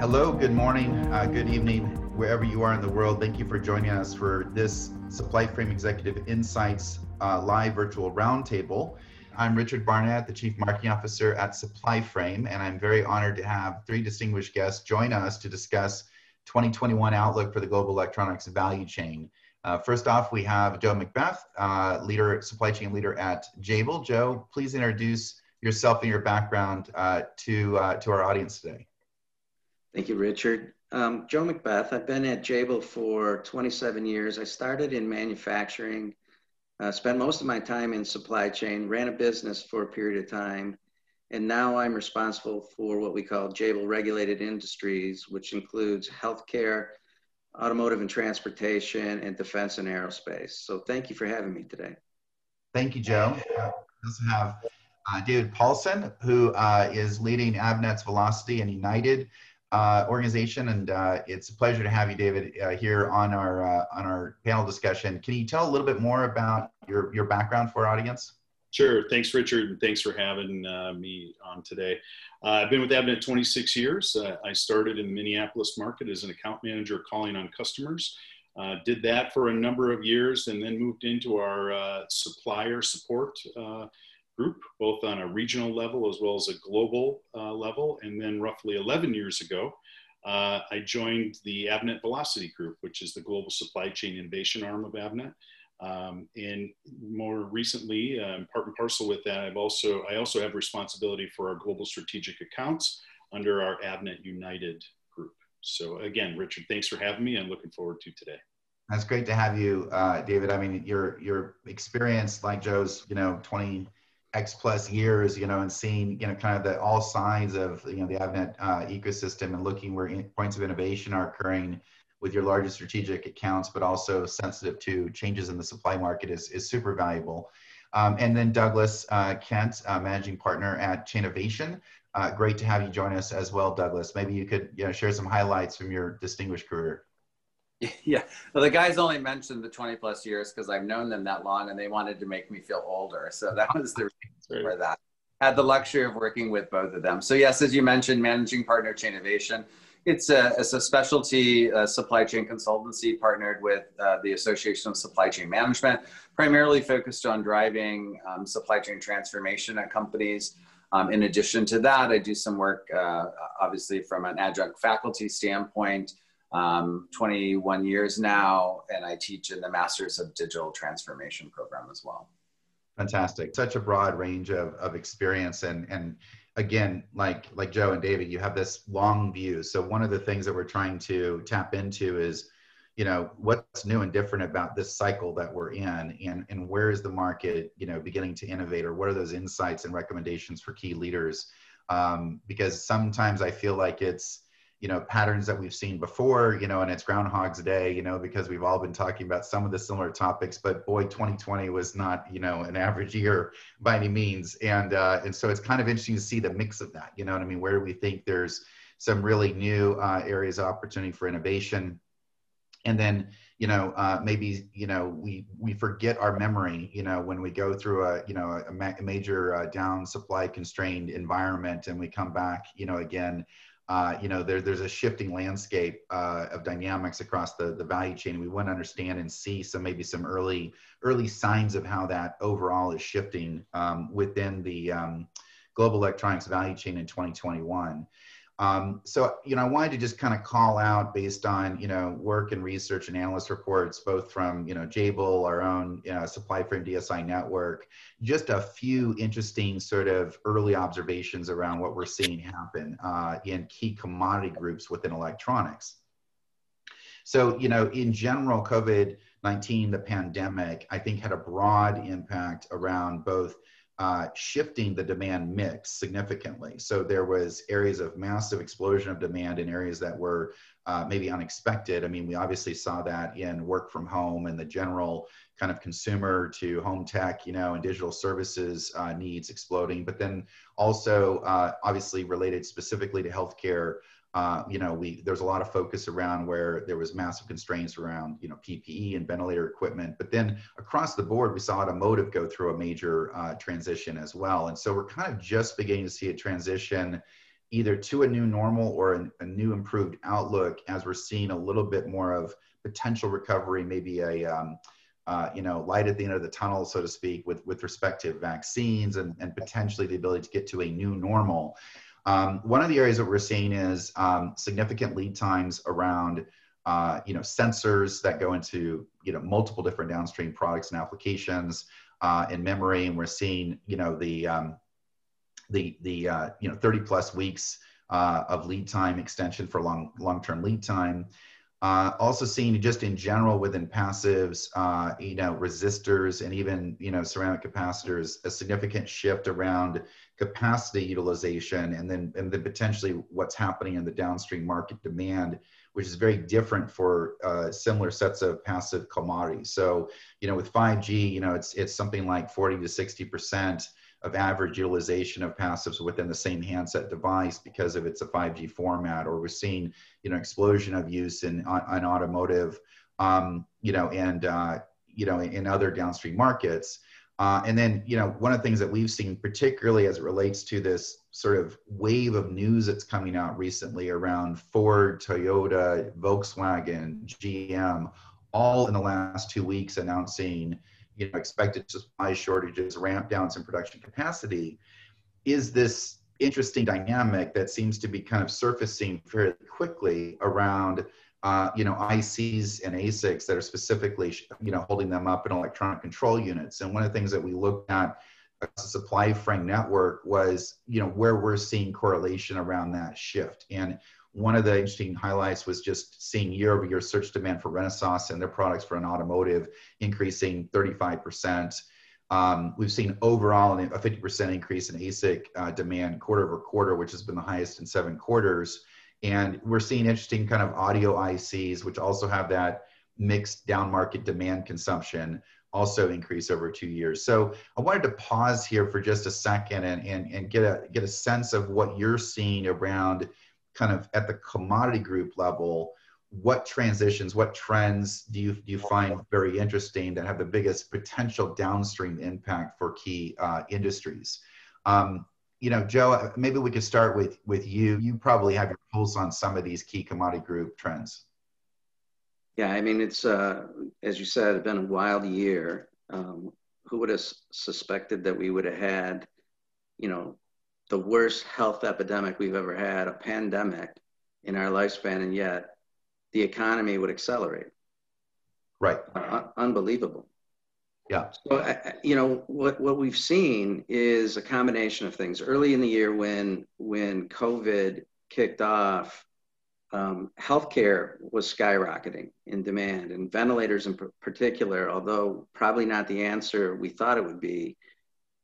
Hello, good morning, uh, good evening, wherever you are in the world. Thank you for joining us for this SupplyFrame Executive Insights uh, live virtual roundtable. I'm Richard Barnett, the Chief Marketing Officer at SupplyFrame, and I'm very honored to have three distinguished guests join us to discuss 2021 outlook for the global electronics value chain. Uh, first off, we have Joe McBeth, uh, leader, supply chain leader at Jabil. Joe, please introduce yourself and your background uh, to, uh, to our audience today. Thank you, Richard. Um, Joe Macbeth, I've been at Jabil for 27 years. I started in manufacturing, uh, spent most of my time in supply chain, ran a business for a period of time, and now I'm responsible for what we call Jabil Regulated Industries, which includes healthcare, automotive and transportation, and defense and aerospace. So thank you for having me today. Thank you, Joe. Uh, we also have uh, David Paulson, who uh, is leading Avnet's Velocity and United uh, organization, and uh, it's a pleasure to have you, David, uh, here on our uh, on our panel discussion. Can you tell a little bit more about your your background for our audience? Sure. Thanks, Richard, and thanks for having uh, me on today. Uh, I've been with Avnet 26 years. I started in the Minneapolis market as an account manager, calling on customers. did that for a number of years, and then moved into our supplier support group, both on a regional level as well as a global uh, level. And then roughly 11 years ago, uh, I joined the Avnet Velocity Group, which is the global supply chain innovation arm of Avnet. Um, and more recently, um, part and parcel with that, I've also I also have responsibility for our global strategic accounts under our Avnet United group. So again, Richard, thanks for having me. I'm looking forward to today. That's great to have you, uh, David. I mean, your your experience, like Joe's, you know, 20 X plus years, you know, and seeing, you know, kind of the all sides of, you know, the Avnet uh, ecosystem and looking where in, points of innovation are occurring with your largest strategic accounts, but also sensitive to changes in the supply market is, is super valuable. Um, and then Douglas uh, Kent, uh, managing partner at Chainovation. Uh, great to have you join us as well, Douglas. Maybe you could you know, share some highlights from your distinguished career. Yeah, well, the guys only mentioned the 20 plus years because I've known them that long and they wanted to make me feel older. So that was the reason for that. Had the luxury of working with both of them. So, yes, as you mentioned, managing partner Chainovation. It's a, it's a specialty uh, supply chain consultancy partnered with uh, the Association of Supply Chain Management, primarily focused on driving um, supply chain transformation at companies. Um, in addition to that, I do some work, uh, obviously, from an adjunct faculty standpoint um, 21 years now, and I teach in the Masters of Digital Transformation program as well. Fantastic. Such a broad range of, of experience. And, and again, like, like Joe and David, you have this long view. So one of the things that we're trying to tap into is, you know, what's new and different about this cycle that we're in and, and where is the market, you know, beginning to innovate or what are those insights and recommendations for key leaders? Um, because sometimes I feel like it's, you know patterns that we've seen before you know and it's groundhog's day you know because we've all been talking about some of the similar topics but boy 2020 was not you know an average year by any means. And uh, and so it's kind of interesting to see the mix of that you know what i mean? Where do we think there's some really new uh, areas of opportunity for innovation. And then you know uh, maybe you know we we forget our memory you know when we go through a you know a, ma- major uh, down supply constrained environment and we come back you know again uh, you know, there, there's a shifting landscape uh, of dynamics across the, the value chain. We want to understand and see some maybe some early early signs of how that overall is shifting um, within the um, global electronics value chain in 2021. Um, so, you know, I wanted to just kind of call out based on, you know, work and research and analyst reports, both from, you know, Jabil, our own you know, SupplyFrame DSI network, just a few interesting sort of early observations around what we're seeing happen uh, in key commodity groups within electronics. So, you know, in general, COVID 19, the pandemic, I think had a broad impact around both uh, shifting the demand mix significantly. So there was areas of massive explosion of demand in areas that were uh, maybe unexpected. I mean, we obviously saw that in work from home and the general kind of consumer to home tech, you know, and digital services uh, needs exploding. But then also, uh, obviously, related specifically to healthcare uh, you know, we there's a lot of focus around where there was massive constraints around you know PPE and ventilator equipment, but then across the board we saw automotive go through a major uh, transition as well, and so we're kind of just beginning to see a transition either to a new normal or a, a, new improved outlook as we're seeing a little bit more of potential recovery, maybe a um, uh, you know light at the end of the tunnel, so to speak, with with respect to vaccines and, and potentially the ability to get to a new normal. Um, one of the areas that we're seeing is um, significant lead times around uh, you know sensors that go into you know multiple different downstream products and applications uh, in memory, and we're seeing you know the um, the the uh, you know 30 plus weeks uh, of lead time extension for long long term lead time. Uh, also seeing just in general within passives, uh, you know, resistors and even you know ceramic capacitors, a significant shift around capacity utilization, and then and then potentially what's happening in the downstream market demand, which is very different for uh, similar sets of passive commodities. So you know, with 5G, you know, it's it's something like 40 to 60 percent of average utilization of passives within the same handset device because of it's a 5G format, or we're seeing you know explosion of use in on, automotive, um, you know, and uh, you know in other downstream markets. Uh, and then, you know, one of the things that we've seen, particularly as it relates to this sort of wave of news that's coming out recently around Ford, Toyota, Volkswagen, GM, all in the last two weeks announcing you know expected supply shortages, ramp downs in production capacity, is this interesting dynamic that seems to be kind of surfacing fairly quickly around uh, you know ICs and ASICs that are specifically you know holding them up in electronic control units. And one of the things that we looked at the supply frame network was you know where we're seeing correlation around that shift and one of the interesting highlights was just seeing year over year search demand for Renesas and their products for an automotive increasing 35%. Um, we've seen overall a 50% increase in ASIC uh, demand quarter over quarter, which has been the highest in seven quarters. And we're seeing interesting kind of audio ICs, which also have that mixed down market demand consumption also increase over two years. So I wanted to pause here for just a second and, and, and get a get a sense of what you're seeing around kind of at the commodity group level, what transitions, what trends do you, do you find very interesting that have the biggest potential downstream impact for key uh, industries? Um, you know, Joe, maybe we could start with, with you. You probably have your pulse on some of these key commodity group trends. Yeah, I mean, it's, uh, as you said, it's been a wild year. Um, who would have suspected that we would have had, you know, the worst health epidemic we've ever had, a pandemic in our lifespan, and yet the economy would accelerate. Right. Uh, unbelievable. Yeah. So, you know, what, what we've seen is a combination of things. Early in the year, when when COVID kicked off, um, healthcare was skyrocketing in demand, and ventilators in particular, although probably not the answer we thought it would be,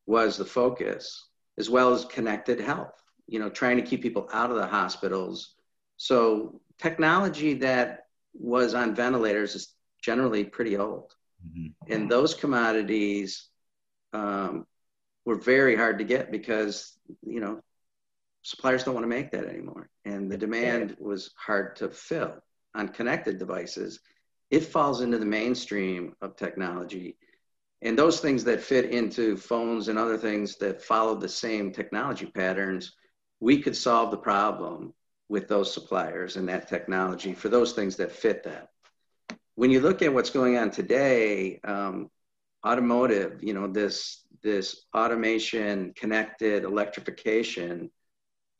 was the focus as well as connected health, you know, trying to keep people out of the hospitals. So technology that was on ventilators is generally pretty old. Mm-hmm. And those commodities um, were very hard to get because, you know, suppliers don't want to make that anymore. And the demand was hard to fill on connected devices. It falls into the mainstream of technology and those things that fit into phones and other things that follow the same technology patterns, we could solve the problem with those suppliers and that technology for those things that fit that. When you look at what's going on today, um, automotive, you know, this this automation, connected electrification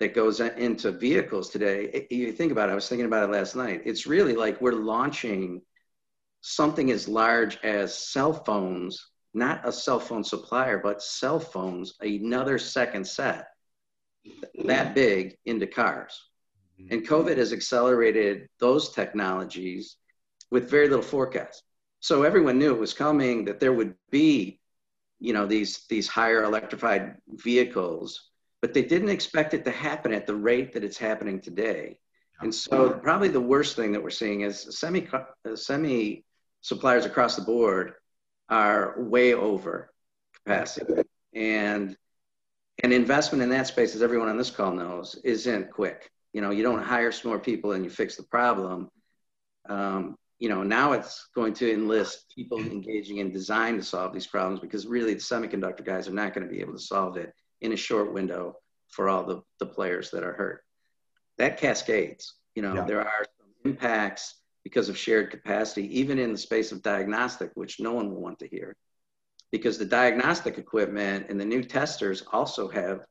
that goes into vehicles today. You think about it, I was thinking about it last night. It's really like we're launching something as large as cell phones not a cell phone supplier, but cell phones, another second set that big into cars. Mm-hmm. And COVID has accelerated those technologies with very little forecast. So everyone knew it was coming, that there would be, you know, these, these higher electrified vehicles, but they didn't expect it to happen at the rate that it's happening today. And so probably the worst thing that we're seeing is semi, semi suppliers across the board are way over capacity. And and investment in that space, as everyone on this call knows, isn't quick. You know, you don't hire some more people and you fix the problem. Um, you know, now it's going to enlist people engaging in design to solve these problems because really the semiconductor guys are not going to be able to solve it in a short window for all the, the players that are hurt. That cascades. You know, yeah. there are some impacts because of shared capacity, even in the space of diagnostic, which no one will want to hear. Because the diagnostic equipment and the new testers also have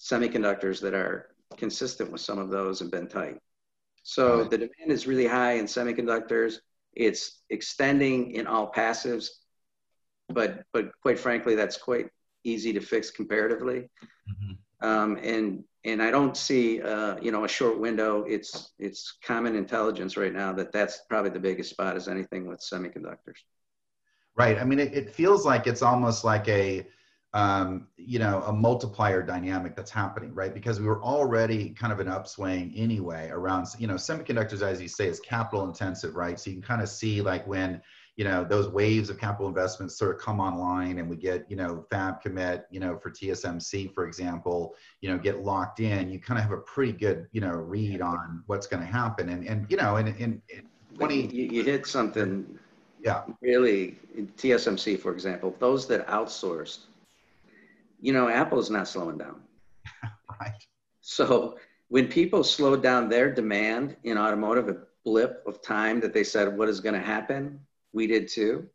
semiconductors that are consistent with some of those and been tight. So right. the demand is really high in semiconductors. It's extending in all passives, but but quite frankly, that's quite easy to fix comparatively. Mm-hmm. Um, and and I don't see uh, you know a short window. It's it's common intelligence right now that that's probably the biggest spot is anything with semiconductors. Right. I mean, it, it feels like it's almost like a um, you know a multiplier dynamic that's happening, right? Because we were already kind of an upswing anyway around you know semiconductors, as you say, is capital intensive, right? So you can kind of see like when you know those waves of capital investments sort of come online and we get you know fab commit you know for tsmc for example you know get locked in you kind of have a pretty good you know read on what's going to happen and and you know in in, in 20 you, you hit something yeah really tsmc for example those that outsourced you know apple is not slowing down right so when people slowed down their demand in automotive a blip of time that they said what is going to happen we did too.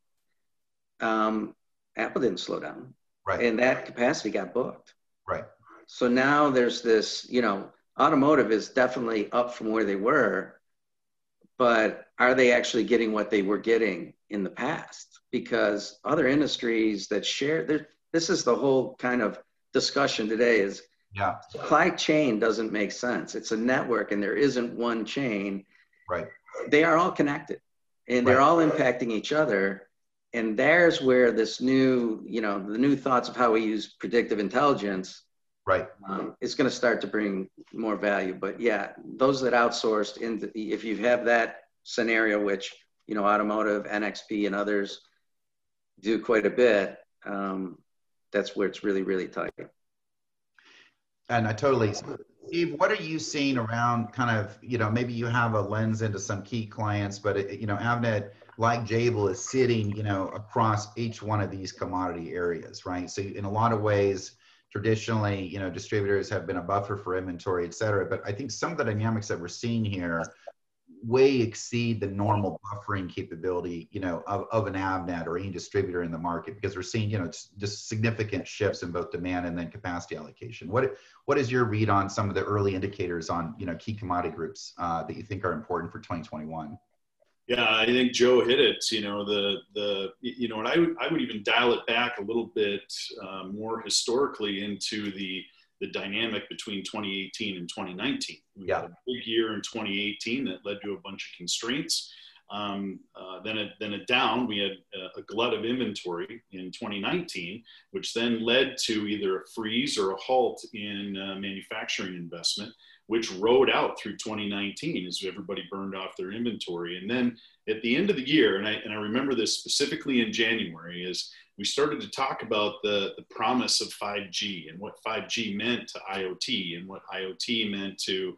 Um, Apple didn't slow down. Right. And that capacity got booked. Right. So now there's this, you know, automotive is definitely up from where they were, but are they actually getting what they were getting in the past? Because other industries that share, this is the whole kind of discussion today is yeah. supply chain doesn't make sense. It's a network and there isn't one chain. Right. They are all connected and they're right. all impacting each other and there's where this new you know the new thoughts of how we use predictive intelligence right um, is going to start to bring more value but yeah those that outsourced in if you have that scenario which you know automotive nxp and others do quite a bit um, that's where it's really really tight and i totally Steve, what are you seeing around kind of, you know, maybe you have a lens into some key clients, but, it, you know, Avnet, like Jabil, is sitting, you know, across each one of these commodity areas, right? So in a lot of ways, traditionally, you know, distributors have been a buffer for inventory, et cetera. But I think some of the dynamics that we're seeing here way exceed the normal buffering capability, you know, of, of an Avnet or any distributor in the market because we're seeing, you know, just significant shifts in both demand and then capacity allocation. What what is your read on some of the early indicators on, you know, key commodity groups uh, that you think are important for 2021? Yeah, I think Joe hit it. You know, the the you know, and I would I would even dial it back a little bit uh, more historically into the the dynamic between 2018 and 2019. We yeah. had a big year in 2018 that led to a bunch of constraints. Um, uh, then, a, then a down, we had a, a, glut of inventory in 2019, which then led to either a freeze or a halt in uh, manufacturing investment, which rode out through 2019 as everybody burned off their inventory. And then at the end of the year, and I, and I remember this specifically in January, is we started to talk about the, the promise of 5G and what 5G meant to IoT and what IoT meant to,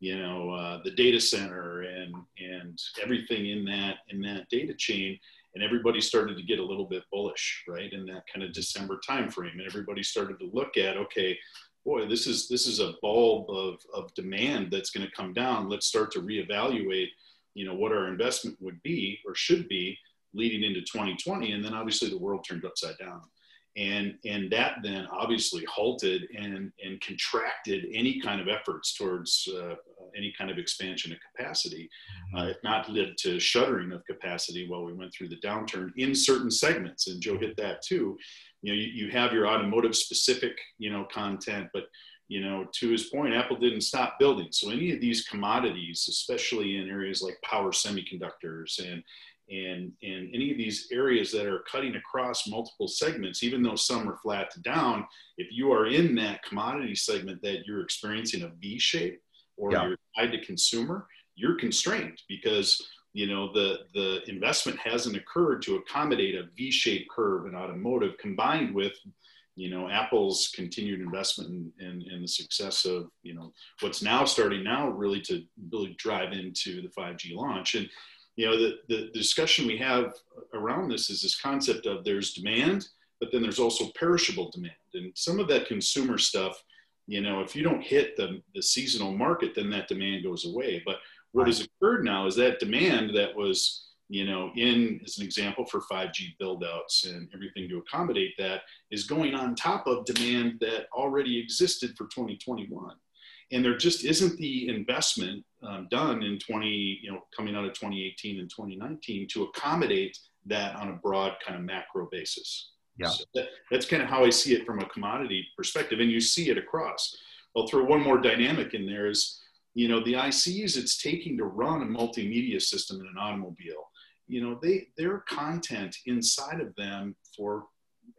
you know, uh, the data center and and everything in that in that data chain. And everybody started to get a little bit bullish, right, in that kind of December timeframe. And everybody started to look at, okay, boy, this is this is a bulb of, of demand that's going to come down. Let's start to reevaluate, you know, what our investment would be or should be leading into 2020 and then obviously the world turned upside down. And and that then obviously halted and and contracted any kind of efforts towards uh, any kind of expansion of capacity mm-hmm. uh, if not led to shuttering of capacity while we went through the downturn in certain segments. And joe hit that too. You know you, you have your automotive specific you know content but you know to his point apple didn't stop building. So any of these commodities especially in areas like power semiconductors and and and any of these areas that are cutting across multiple segments even though some are flat to down if you are in that commodity segment that you're experiencing a v shape or yeah. you're tied to consumer you're constrained because you know the the investment hasn't occurred to accommodate a v-shaped curve in automotive combined with you know apple's continued investment in, in, in, the success of you know what's now starting now really to really drive into the 5g launch and you know, the, the, discussion we have around this is this concept of there's demand, but then there's also perishable demand. And some of that consumer stuff, you know, if you don't hit the, the seasonal market, then that demand goes away. But what has occurred now is that demand that was, you know, in as an example for 5G buildouts and everything to accommodate that is going on top of demand that already existed for 2021. And there just isn't the investment um, done in 20, you know, coming out of 2018 and 2019 to accommodate that on a broad kind of macro basis. Yeah. So that, that's kind of how I see it from a commodity perspective. And you see it across. I'll throw one more dynamic in there is, you know, the ICs it's taking to run a multimedia system in an automobile, you know, they their content inside of them for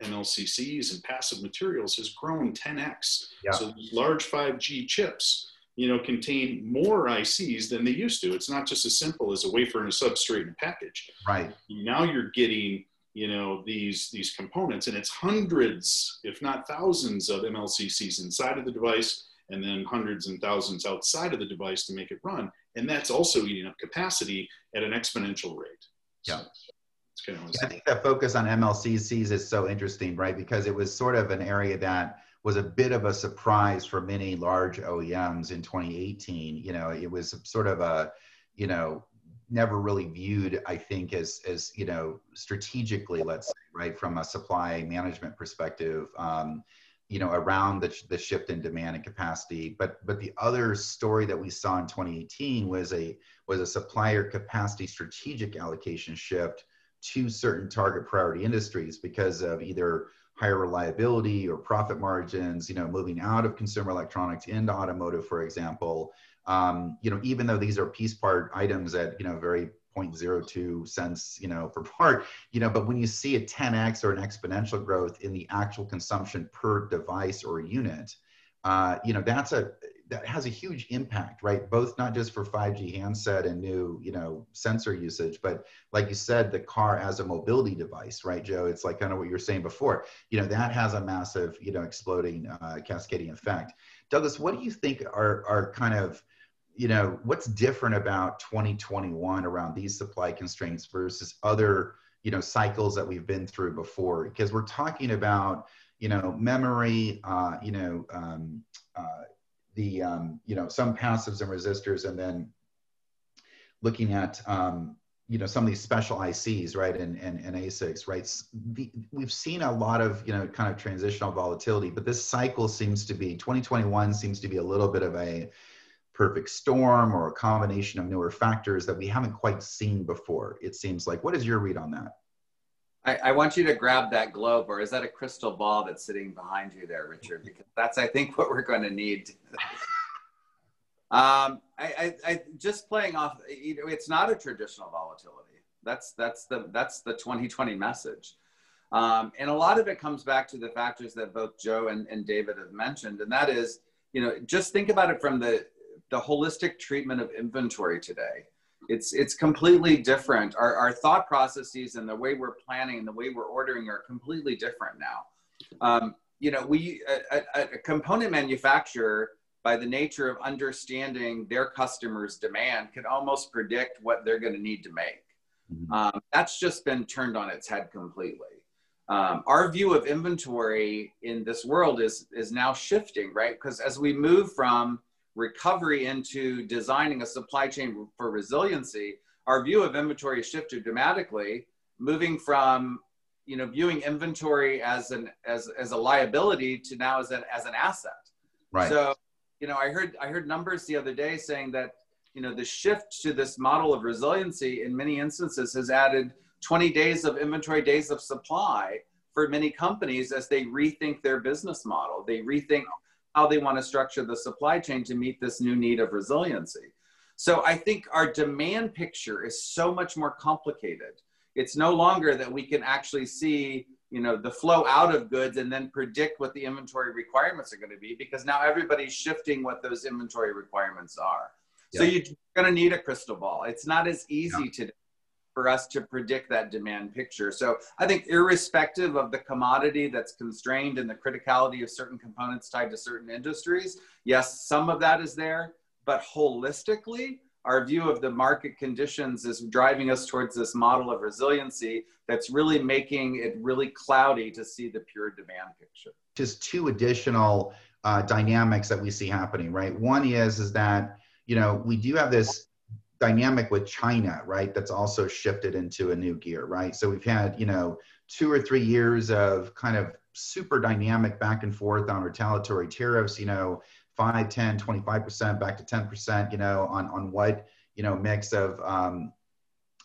MLCCs and passive materials has grown 10x. Yeah. So these large 5G chips, you know, contain more ICs than they used to. It's not just as simple as a wafer and a substrate and a package. Right. Now you're getting you know these these components and it's hundreds if not thousands of mlccs inside of the device and then hundreds and thousands outside of the device to make it run and that's also eating up capacity at an exponential rate yeah so kind of I think that focus on MLCCs is so interesting, right? Because it was sort of an area that was a bit of a surprise for many large OEMs in 2018. You know, it was sort of a, you know, never really viewed, I think, as as you know, strategically, let's say, right, from a supply management perspective, um, you know, around the the shift in demand and capacity. But but the other story that we saw in 2018 was a was a supplier capacity strategic allocation shift to certain target priority industries because of either higher reliability or profit margins, you know, moving out of consumer electronics into automotive, for example, um, you know, even though these are piece part items at, you know, very 0.02 cents, you know, per part, you know, but when you see a 10x or an exponential growth in the actual consumption per device or unit, uh, you know, that's a that has a huge impact, right? Both not just for 5G handset and new, you know, sensor usage, but like you said, the car as a mobility device, right, Joe? It's like kind of what you were saying before. You know, that has a massive, you know, exploding, uh, cascading effect. Douglas, what do you think are are kind of you know, what's different about 2021 around these supply constraints versus other, you know, cycles that we've been through before? Because we're talking about, you know, memory, uh, you know, um, uh, the, um, you know, some passives and resistors, and then looking at, um, you know, some of these special ICs, right, and, and, and ASICs, right? The, we've seen a lot of, you know, kind of transitional volatility, but this cycle seems to be, 2021 seems to be a little bit of a, perfect storm or a combination of newer factors that we haven't quite seen before, it seems like. What is your read on that? I, I, want you to grab that globe, or is that a crystal ball that's sitting behind you there, Richard? Because that's, I think, what we're going to need. um, I, I, I, just playing off. You know, it's not a traditional volatility. That's that's the that's the 2020 message, um, and a lot of it comes back to the factors that both Joe and, and David have mentioned, and that is, you know, just think about it from the the holistic treatment of inventory today. It's, it's completely different. Our, our thought processes and the way we're planning and the way we're ordering are completely different now. Um, you know, we, a, a, a component manufacturer, by the nature of understanding their customers' demand, can almost predict what they're going to need to make. Mm-hmm. Um, that's just been turned on its head completely. Um, our view of inventory in this world is is now shifting, right? Because as we move from recovery into designing a supply chain for resiliency, our view of inventory shifted dramatically, moving from you know viewing inventory as an as as a liability to now as an as an asset. Right. So, you know, I heard I heard numbers the other day saying that you know the shift to this model of resiliency in many instances has added 20 days of inventory days of supply for many companies as they rethink their business model. They rethink how they want to structure the supply chain to meet this new need of resiliency. So I think our demand picture is so much more complicated. It's no longer that we can actually see, you know, the flow out of goods and then predict what the inventory requirements are going to be because now everybody's shifting what those inventory requirements are. Yeah. So you're going to need a crystal ball. It's not as easy yeah. today for us to predict that demand picture. So I think irrespective of the commodity that's constrained and the criticality of certain components tied to certain industries, yes, some of that is there, but holistically, our view of the market conditions is driving us towards this model of resiliency that's really making it really cloudy to see the pure demand picture. Just two additional uh, dynamics that we see happening, right? One is is that you know we do have this dynamic with China, right? That's also shifted into a new gear, right? So we've had you know two or three years of kind of super dynamic back and forth on retaliatory tariffs, you know, 5, 10, 25%, back to 10%, you know, on, on what, you know, mix of, um,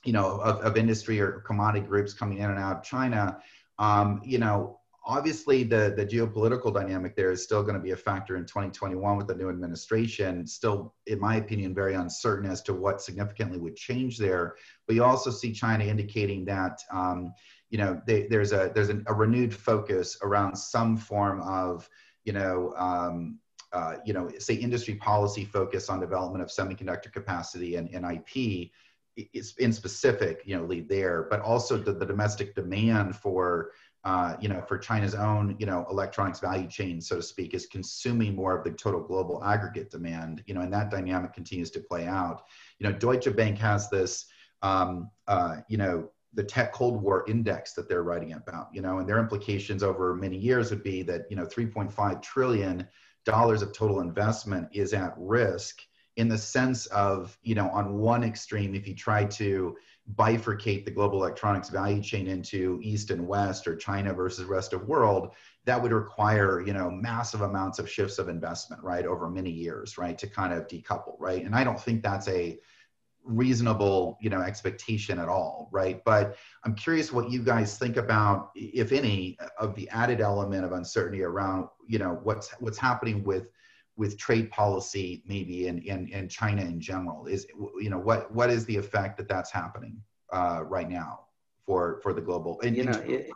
you know, of, of industry or commodity groups coming in and out of China. Um, you know, obviously the, the geopolitical dynamic there is still going to be a factor in 2021 with the new administration. Still, in my opinion, very uncertain as to what significantly would change there. But you also see China indicating that, um, you know they, there's a there's an, a renewed focus around some form of you know um, uh, you know say industry policy focus on development of semiconductor capacity and, and IP in specific you know lead there but also the, the domestic demand for uh, you know for China's own you know electronics value chain so to speak is consuming more of the total global aggregate demand you know and that dynamic continues to play out. You know Deutsche Bank has this um, uh, you know the tech cold war index that they're writing about you know and their implications over many years would be that you know 3.5 trillion dollars of total investment is at risk in the sense of you know on one extreme if you try to bifurcate the global electronics value chain into east and west or china versus rest of world that would require you know massive amounts of shifts of investment right over many years right to kind of decouple right? And i don't think that's a reasonable you know expectation at all right? But i'm curious what you guys think about if any of the added element of uncertainty around you know what's what's happening with with trade policy maybe in in, in china in general is you know what what is the effect that that's happening uh, right now for for the global in, you know it,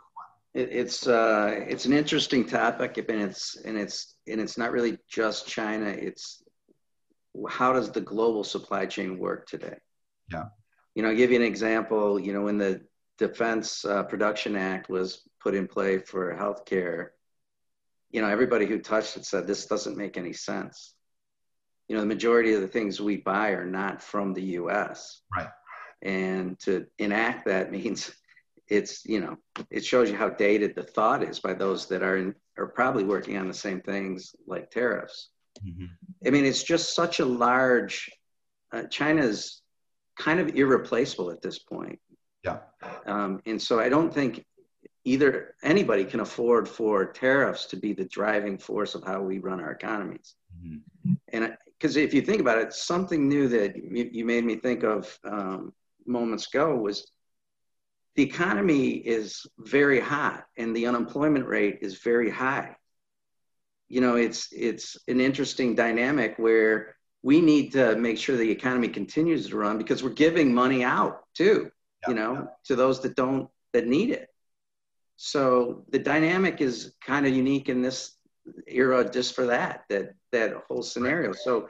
it, it's uh it's an interesting topic and it's and it's and it's not really just china it's how does the global supply chain work today? Yeah. You know, I'll give you an example. You know, when the Defense uh, Production Act was put in play for healthcare, you know, everybody who touched it said this doesn't make any sense. You know, the majority of the things we buy are not from the U.S. Right. And to enact that means it's you know it shows you how dated the thought is by those that are in, are probably working on the same things like tariffs. Mm-hmm. I mean, it's just such a large. Uh, China's kind of irreplaceable at this point. Yeah. Um, and so I don't think either anybody can afford for tariffs to be the driving force of how we run our economies. Mm-hmm. And because if you think about it, something new that you, you made me think of um, moments ago was the economy is very hot and the unemployment rate is very high you know it's it's an interesting dynamic where we need to make sure the economy continues to run because we're giving money out too yeah, you know yeah. to those that don't that need it so the dynamic is kind of unique in this era just for that that that whole scenario so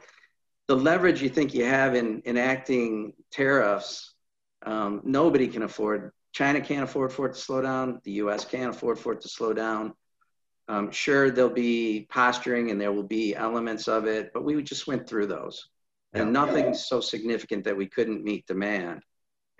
the leverage you think you have in enacting tariffs um, nobody can afford china can't afford for it to slow down the us can't afford for it to slow down um, sure, there'll be posturing and there will be elements of it, but we just went through those. And yeah. nothing so significant that we couldn't meet demand.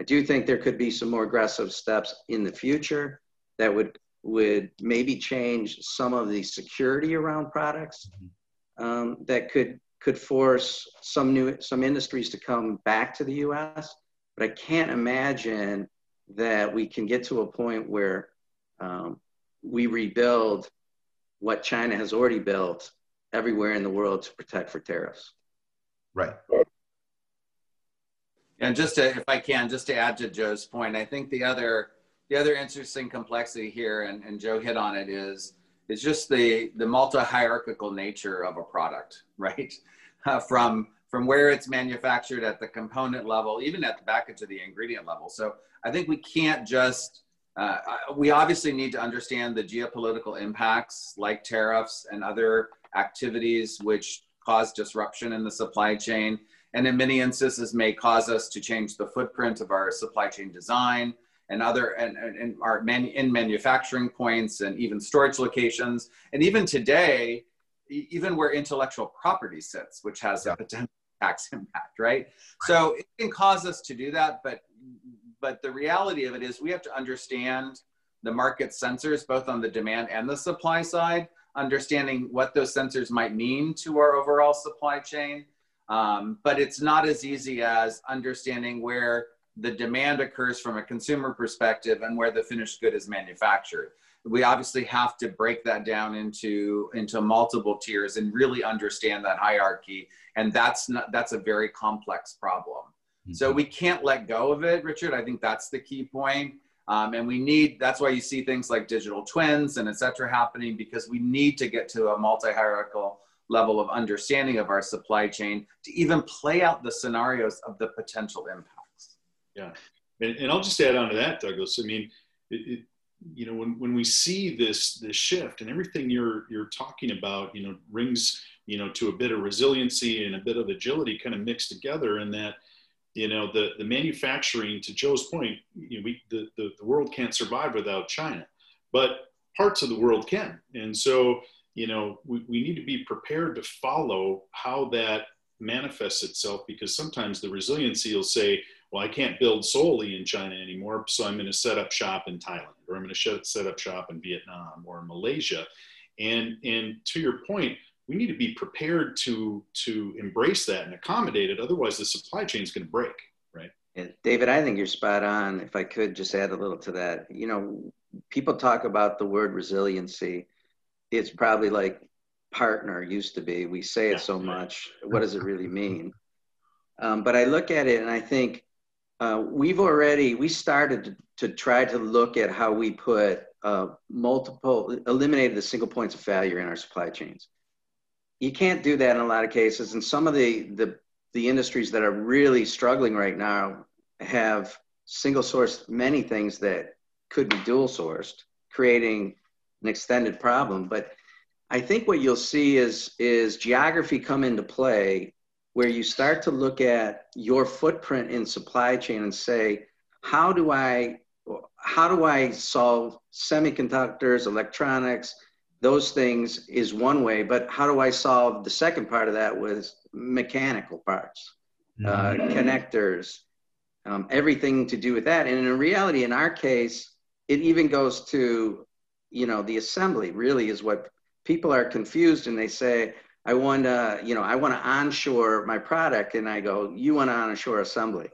I do think there could be some more aggressive steps in the future that would would maybe change some of the security around products mm-hmm. um, that could could force some new some industries to come back to the U.S. But I can't imagine that we can get to a point where um, we rebuild what China has already built everywhere in the world to protect for tariffs. Right. And just to, if I can, just to add to Joe's point, I think the other the other interesting complexity here, and, and Joe hit on it, is is just the the multi hierarchical nature of a product, right? Uh, from from where it's manufactured at the component level, even at the back to the ingredient level. So I think we can't just uh, we obviously need to understand the geopolitical impacts like tariffs and other activities which cause disruption in the supply chain and in many instances may cause us to change the footprint of our supply chain design and other and, and, and our man, in manufacturing points and even storage locations and even today even where intellectual property sits which has yeah. a potential tax impact right so it can cause us to do that but but the reality of it is we have to understand the market sensors both on the demand and the supply side understanding what those sensors might mean to our overall supply chain. Um, but it's not as easy as understanding where the demand occurs from a consumer perspective and where the finished good is manufactured. We obviously have to break that down into into multiple tiers and really understand that hierarchy. And that's not that's a very complex problem. Mm-hmm. So we can't let go of it, Richard. I think that's the key point. Um, and we need that's why you see things like digital twins and et cetera happening because we need to get to a multi-hierarchical level of understanding of our supply chain to even play out the scenarios of the potential impacts. Yeah. And, and I'll just add on to that, Douglas. I mean, it, it, you know, when, when we see this, this shift and everything you're, you're talking about, you know, rings, you know, to a bit of resiliency and a bit of agility kind of mixed together in that, you know, the, the manufacturing to Joe's point, you know, we, the, the, the world can't survive without China, but parts of the world can. And so, you know, we, we need to be prepared to follow how that manifests itself because sometimes the resiliency will say, well, I can't build solely in China anymore, so I'm going to set up shop in Thailand, or I'm going to set up shop in Vietnam or Malaysia. And, and to your point, we need to be prepared to, to embrace that and accommodate it. Otherwise, the supply chain is going to break, right? Yeah, David, I think you're spot on. If I could just add a little to that, you know, people talk about the word resiliency it's probably like partner used to be. We say it so much. What does it really mean? Um, but I look at it and I think uh, we've already we started to, to, try to look at how we put uh, multiple eliminated the single points of failure in our supply chains. You can't do that in a lot of cases, and some of the the the industries that are really struggling right now have single sourced many things that could be dual sourced, creating an extended problem. But I think what you'll see is is geography come into play where you start to look at your footprint in supply chain and say, how do I how do I solve semiconductors, electronics, those things is one way, but how do I solve the second part of that with mechanical parts, uh, mm-hmm. uh, connectors, um, everything to do with that. And in reality, in our case, it even goes to you know the assembly really is what people are confused and they say i want to you know i want to onshore my product. And i go you want to onshore assembly.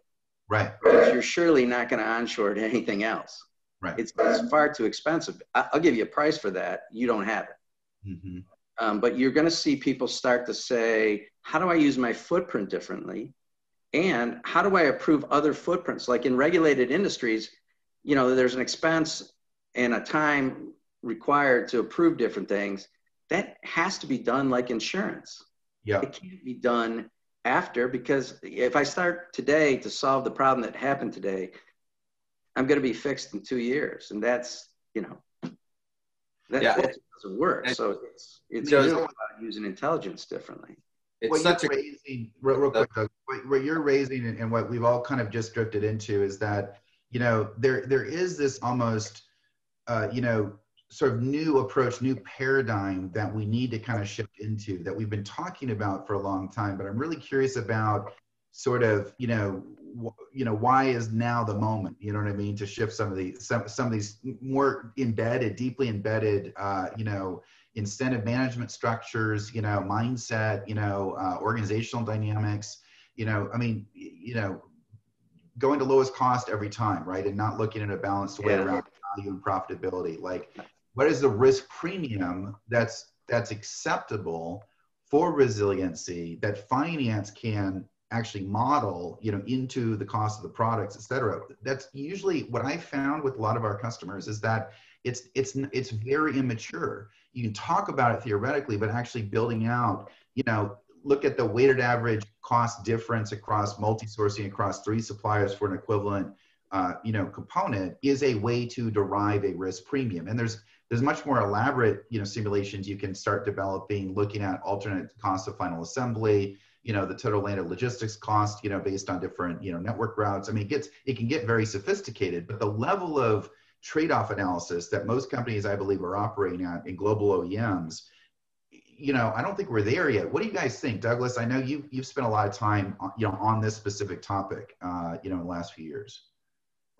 Right. Because you're surely not going to onshore to anything else. Right. It's, it's, far too expensive. I'll give you a price for that. You don't have it. Mm-hmm. um, but you're going to see people start to say how do i use my footprint differently? And how do i approve other footprints? Like in regulated industries you know there's an expense and a time required to approve different things, that has to be done like insurance. Yeah. It can't be done after because if I start today to solve the problem that happened today, I'm going to be fixed in two years. And that's, you know, that, yeah. that doesn't work. So it's, it's really about using intelligence differently. It's what such you're a, raising, real, real quick, Doug, what, what you're raising and what we've all kind of just drifted into is that, you know, there there is this almost, uh, you know, sort of new approach, new paradigm that we need to kind of shift into that we've been talking about for a long time. But I'm really curious about sort of, you know, you know, why is now the moment? You know what I mean? To shift some of these, some, some of these more embedded, deeply embedded, uh, you know, incentive management structures, you know, mindset, you know, uh, organizational dynamics. You know, I mean, you know, going to lowest cost every time, right? And not looking at a balanced way yeah. around value and profitability. Like what is the risk premium that's that's acceptable for resiliency that finance can actually model you know into the cost of the products et cetera? That's usually what i found with a lot of our customers is that it's it's it's very immature. You can talk about it theoretically but actually building out you know look at the weighted average cost difference across multi-sourcing across three suppliers for an equivalent uh, you know component is a way to derive a risk premium. And there's there's much more elaborate you know simulations you can start developing looking at alternate cost of final assembly you know the total landed logistics cost you know based on different you know network routes. I mean it gets it can get very sophisticated but the level of trade-off analysis that most companies i believe are operating at in global oems you know i don't think we're there yet. What do you guys think douglas? I know you you've spent a lot of time you know on this specific topic uh, you know in the last few years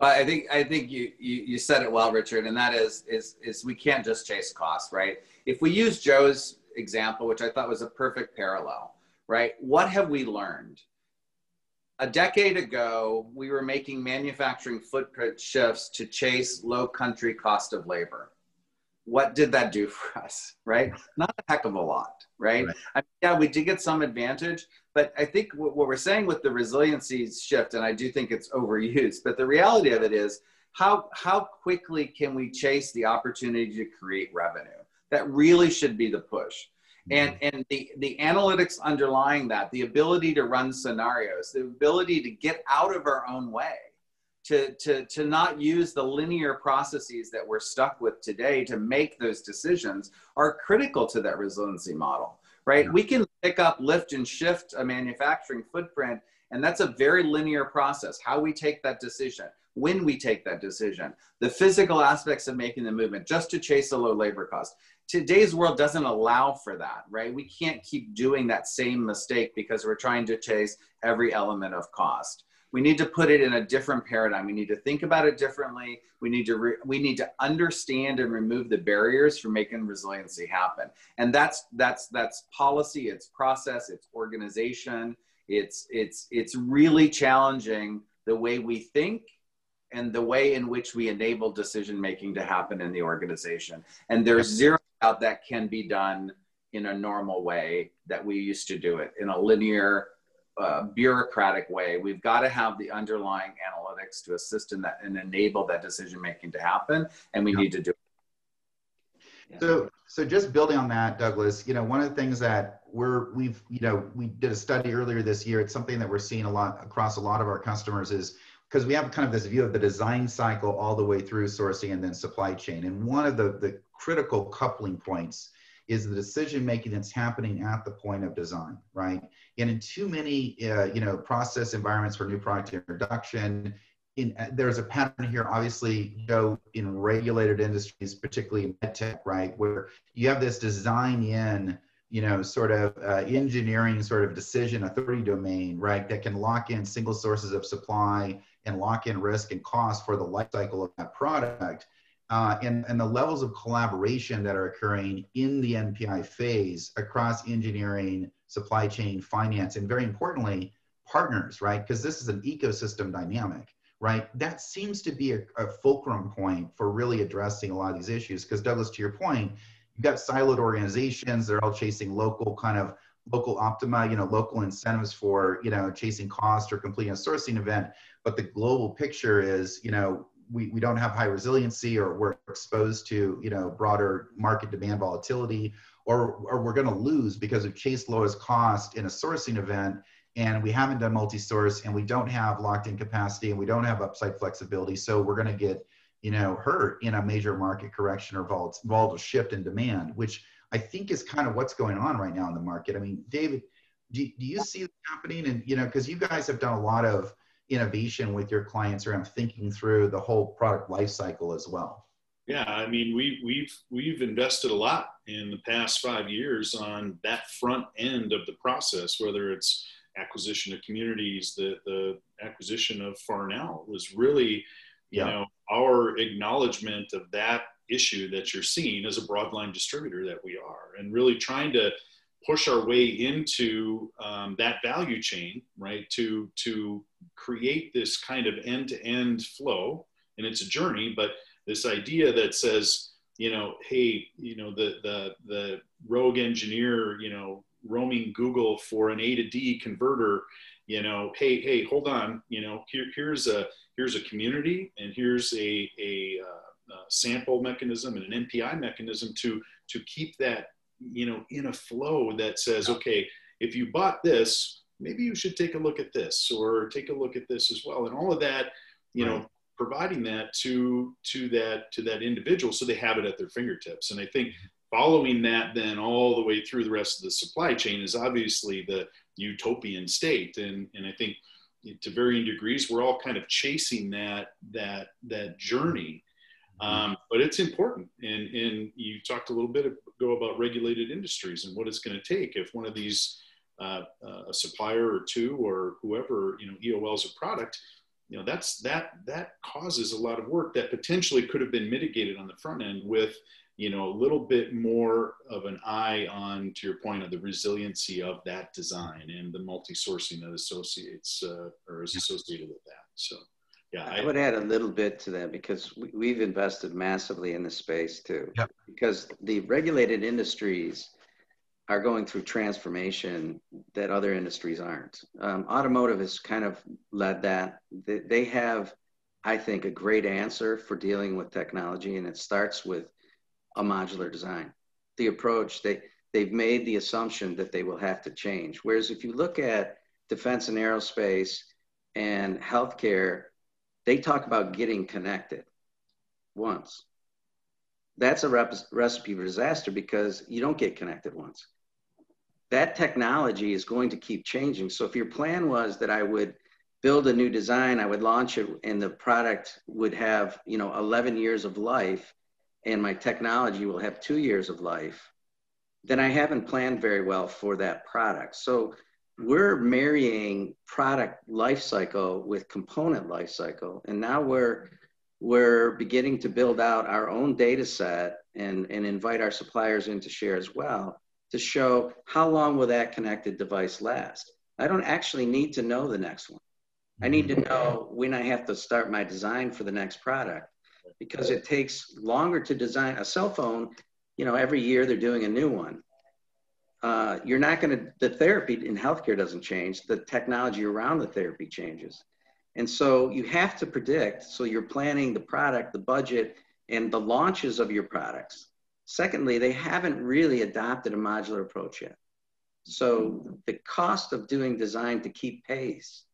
I think I think you, you you said it well, Richard, and that is is is we can't just chase costs, right? If we use Joe's example, which I thought was a perfect parallel, right? What have we learned? A decade ago, we were making manufacturing footprint shifts to chase low country cost of labor. What did that do for us, right? Not a heck of a lot, right? right. I mean, yeah, we did get some advantage, but I think what, what we're saying with the resiliency shift, and I do think it's overused, but the reality of it is how, how quickly can we chase the opportunity to create revenue? That really should be the push. And, mm-hmm. and the, the analytics underlying that, the ability to run scenarios, the ability to get out of our own way, to, to, to not use the linear processes that we're stuck with today to make those decisions are critical to that resiliency model right? Yeah. We can pick up, lift, and shift a manufacturing footprint, and that's a very linear process. How we take that decision, when we take that decision, the physical aspects of making the movement, just to chase a low labor cost. Today's world doesn't allow for that, right? We can't keep doing that same mistake because we're trying to chase every element of cost we need to put it in a different paradigm. We need to think about it differently. We need to re- we need to understand and remove the barriers for making resiliency happen. And that's that's that's policy it's process it's organization. It's it's it's really challenging the way we think and the way in which we enable decision making to happen in the organization. And there's zero doubt that can be done in a normal way that we used to do it in a linear uh, bureaucratic way. We've got to have the underlying analytics to assist in that and enable that decision making to happen, and we yeah. need to do. It. So, so just building on that, Douglas, you know, one of the things that we're we've you know we did a study earlier this year. It's something that we're seeing a lot across a lot of our customers is because we have kind of this view of the design cycle all the way through sourcing and then supply chain. And one of the the critical coupling points is the decision making that's happening at the point of design, right? And in too many, uh, you know, process environments for new product introduction, in, uh, there's a pattern here, obviously, you know, in regulated industries, particularly in medtech, right, where you have this design in, you know, sort of uh, engineering sort of decision authority domain, right, that can lock in single sources of supply and lock in risk and cost for the life cycle of that product uh, and, and the levels of collaboration that are occurring in the NPI phase across engineering, supply chain, finance, and very importantly, partners, right? Because this is an ecosystem dynamic, right? That seems to be a, a fulcrum point for really addressing a lot of these issues. Because Douglas, to your point, you've got siloed organizations, they're all chasing local kind of local optima, you know, local incentives for, you know, chasing cost or completing a sourcing event. But the global picture is, you know, we, we don't have high resiliency or we're exposed to you know broader market demand volatility or, or we're going to lose because of chase lowest cost in a sourcing event and we haven't done multi-source and we don't have locked in capacity and we don't have upside flexibility. So we're going to get you know hurt in a major market correction or volatile shift in demand which i think is kind of what's going on right now in the market. I mean david do, do you see that happening? And you know because you guys have done a lot of innovation with your clients around thinking through the whole product life cycle as well? Yeah, I mean, we, we've we've invested a lot in the past five years on that front end of the process, whether it's acquisition of communities, the the acquisition of Farnell was really, you yeah. know, our acknowledgement of that issue that you're seeing as a broadline distributor that we are, and really trying to push our way into um, that value chain, right? To to create this kind of end-to-end flow, and it's a journey. But this idea that says, you know, hey, you know, the the the rogue engineer, you know, roaming Google for an A to D converter, you know, hey, hey, hold on, you know, here here's a here's a community, and here's a a, uh, a sample mechanism and an NPI mechanism to to keep that you know in a flow that says okay if you bought this maybe you should take a look at this or take a look at this as well. And all of that you right. know providing that to to that to that individual so they have it at their fingertips. And i think following that then all the way through the rest of the supply chain is obviously the utopian state. And and i think to varying degrees we're all kind of chasing that that that journey. Um, but it's important. And, and you talked a little bit ago about regulated industries and what it's going to take if one of these, uh, uh, a supplier or two or whoever, you know, EOL's a product, you know that's that that causes a lot of work that potentially could have been mitigated on the front end with you know a little bit more of an eye on to your point of the resiliency of that design and the multi-sourcing that associates uh, or is associated with that so yeah I, I, would add a little bit to that because we, have invested massively in this space too yep. because the regulated industries are going through transformation that other industries aren't. Um, automotive has kind of led that. They, they have, I think, a great answer for dealing with technology, and it starts with a modular design. The approach they they've made the assumption that they will have to change. Whereas if you look at defense and aerospace and healthcare, they talk about getting connected once. That's a rep- recipe for disaster because you don't get connected once that technology is going to keep changing. So if your plan was that I would build a new design, I would launch it, and the product would have, you know, 11 years of life, and my technology will have two years of life, then I haven't planned very well for that product. So we're marrying product life cycle with component life cycle, and now we're we're beginning to build out our own data set and, and invite our suppliers in to share as well to show how long will that connected device last. I don't actually need to know the next one. I need to know when I have to start my design for the next product because it takes longer to design a cell phone. You know, every year they're doing a new one. Uh, you're not going to, the therapy in healthcare doesn't change, the technology around the therapy changes. And so you have to predict. So you're planning the product, the budget, and the launches of your products Secondly, they haven't really adopted a modular approach yet. So the cost of doing design to keep pace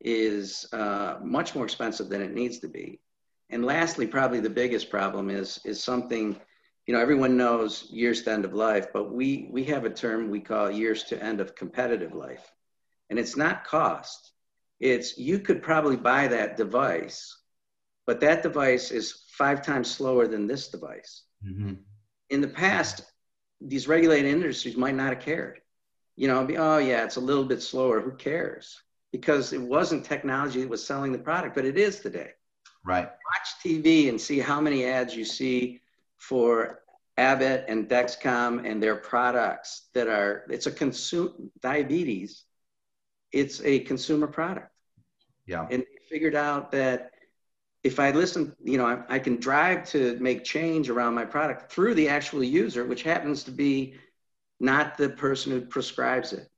is uh, much more expensive than it needs to be. And lastly, probably the biggest problem is, is something, you know, everyone knows years to end of life, but we, we have a term we call years to end of competitive life. And it's not cost. It's you could probably buy that device, but that device is five times slower than this device. Mm-hmm in the past, these regulated industries might not have cared. You know, be, oh yeah, it's a little bit slower. Who cares? Because it wasn't technology that was selling the product, but it is today. Right. Watch TV and see how many ads you see for Abbott and Dexcom and their products that are. It's a consume diabetes. It's a consumer product. Yeah. And they figured out that if I listen, you know, I, I, can drive to make change around my product through the actual user, which happens to be not the person who prescribes it.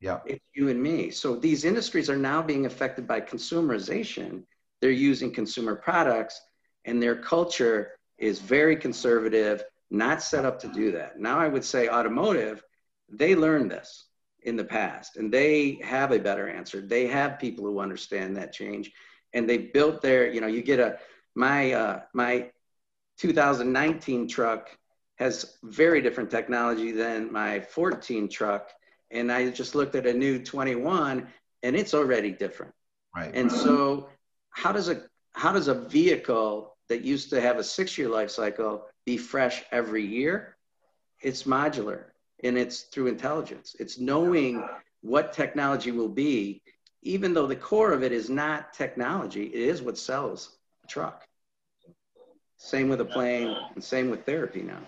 Yeah. It's you and me. So these industries are now being affected by consumerization. They're using consumer products and their culture is very conservative, not set up to do that. Now I would say automotive, they learned this in the past and they have a better answer. They have people who understand that change and they built their, you know, you get a, my, uh, my 2019 truck has very different technology than my 14 truck. And I just looked at a new 21 and it's already different. Right. And so how does a, how does a vehicle that used to have a six year life cycle be fresh every year? It's modular and it's through intelligence. It's knowing what technology will be even though the core of it is not technology, it is what sells a truck. Same with a plane and same with therapy now.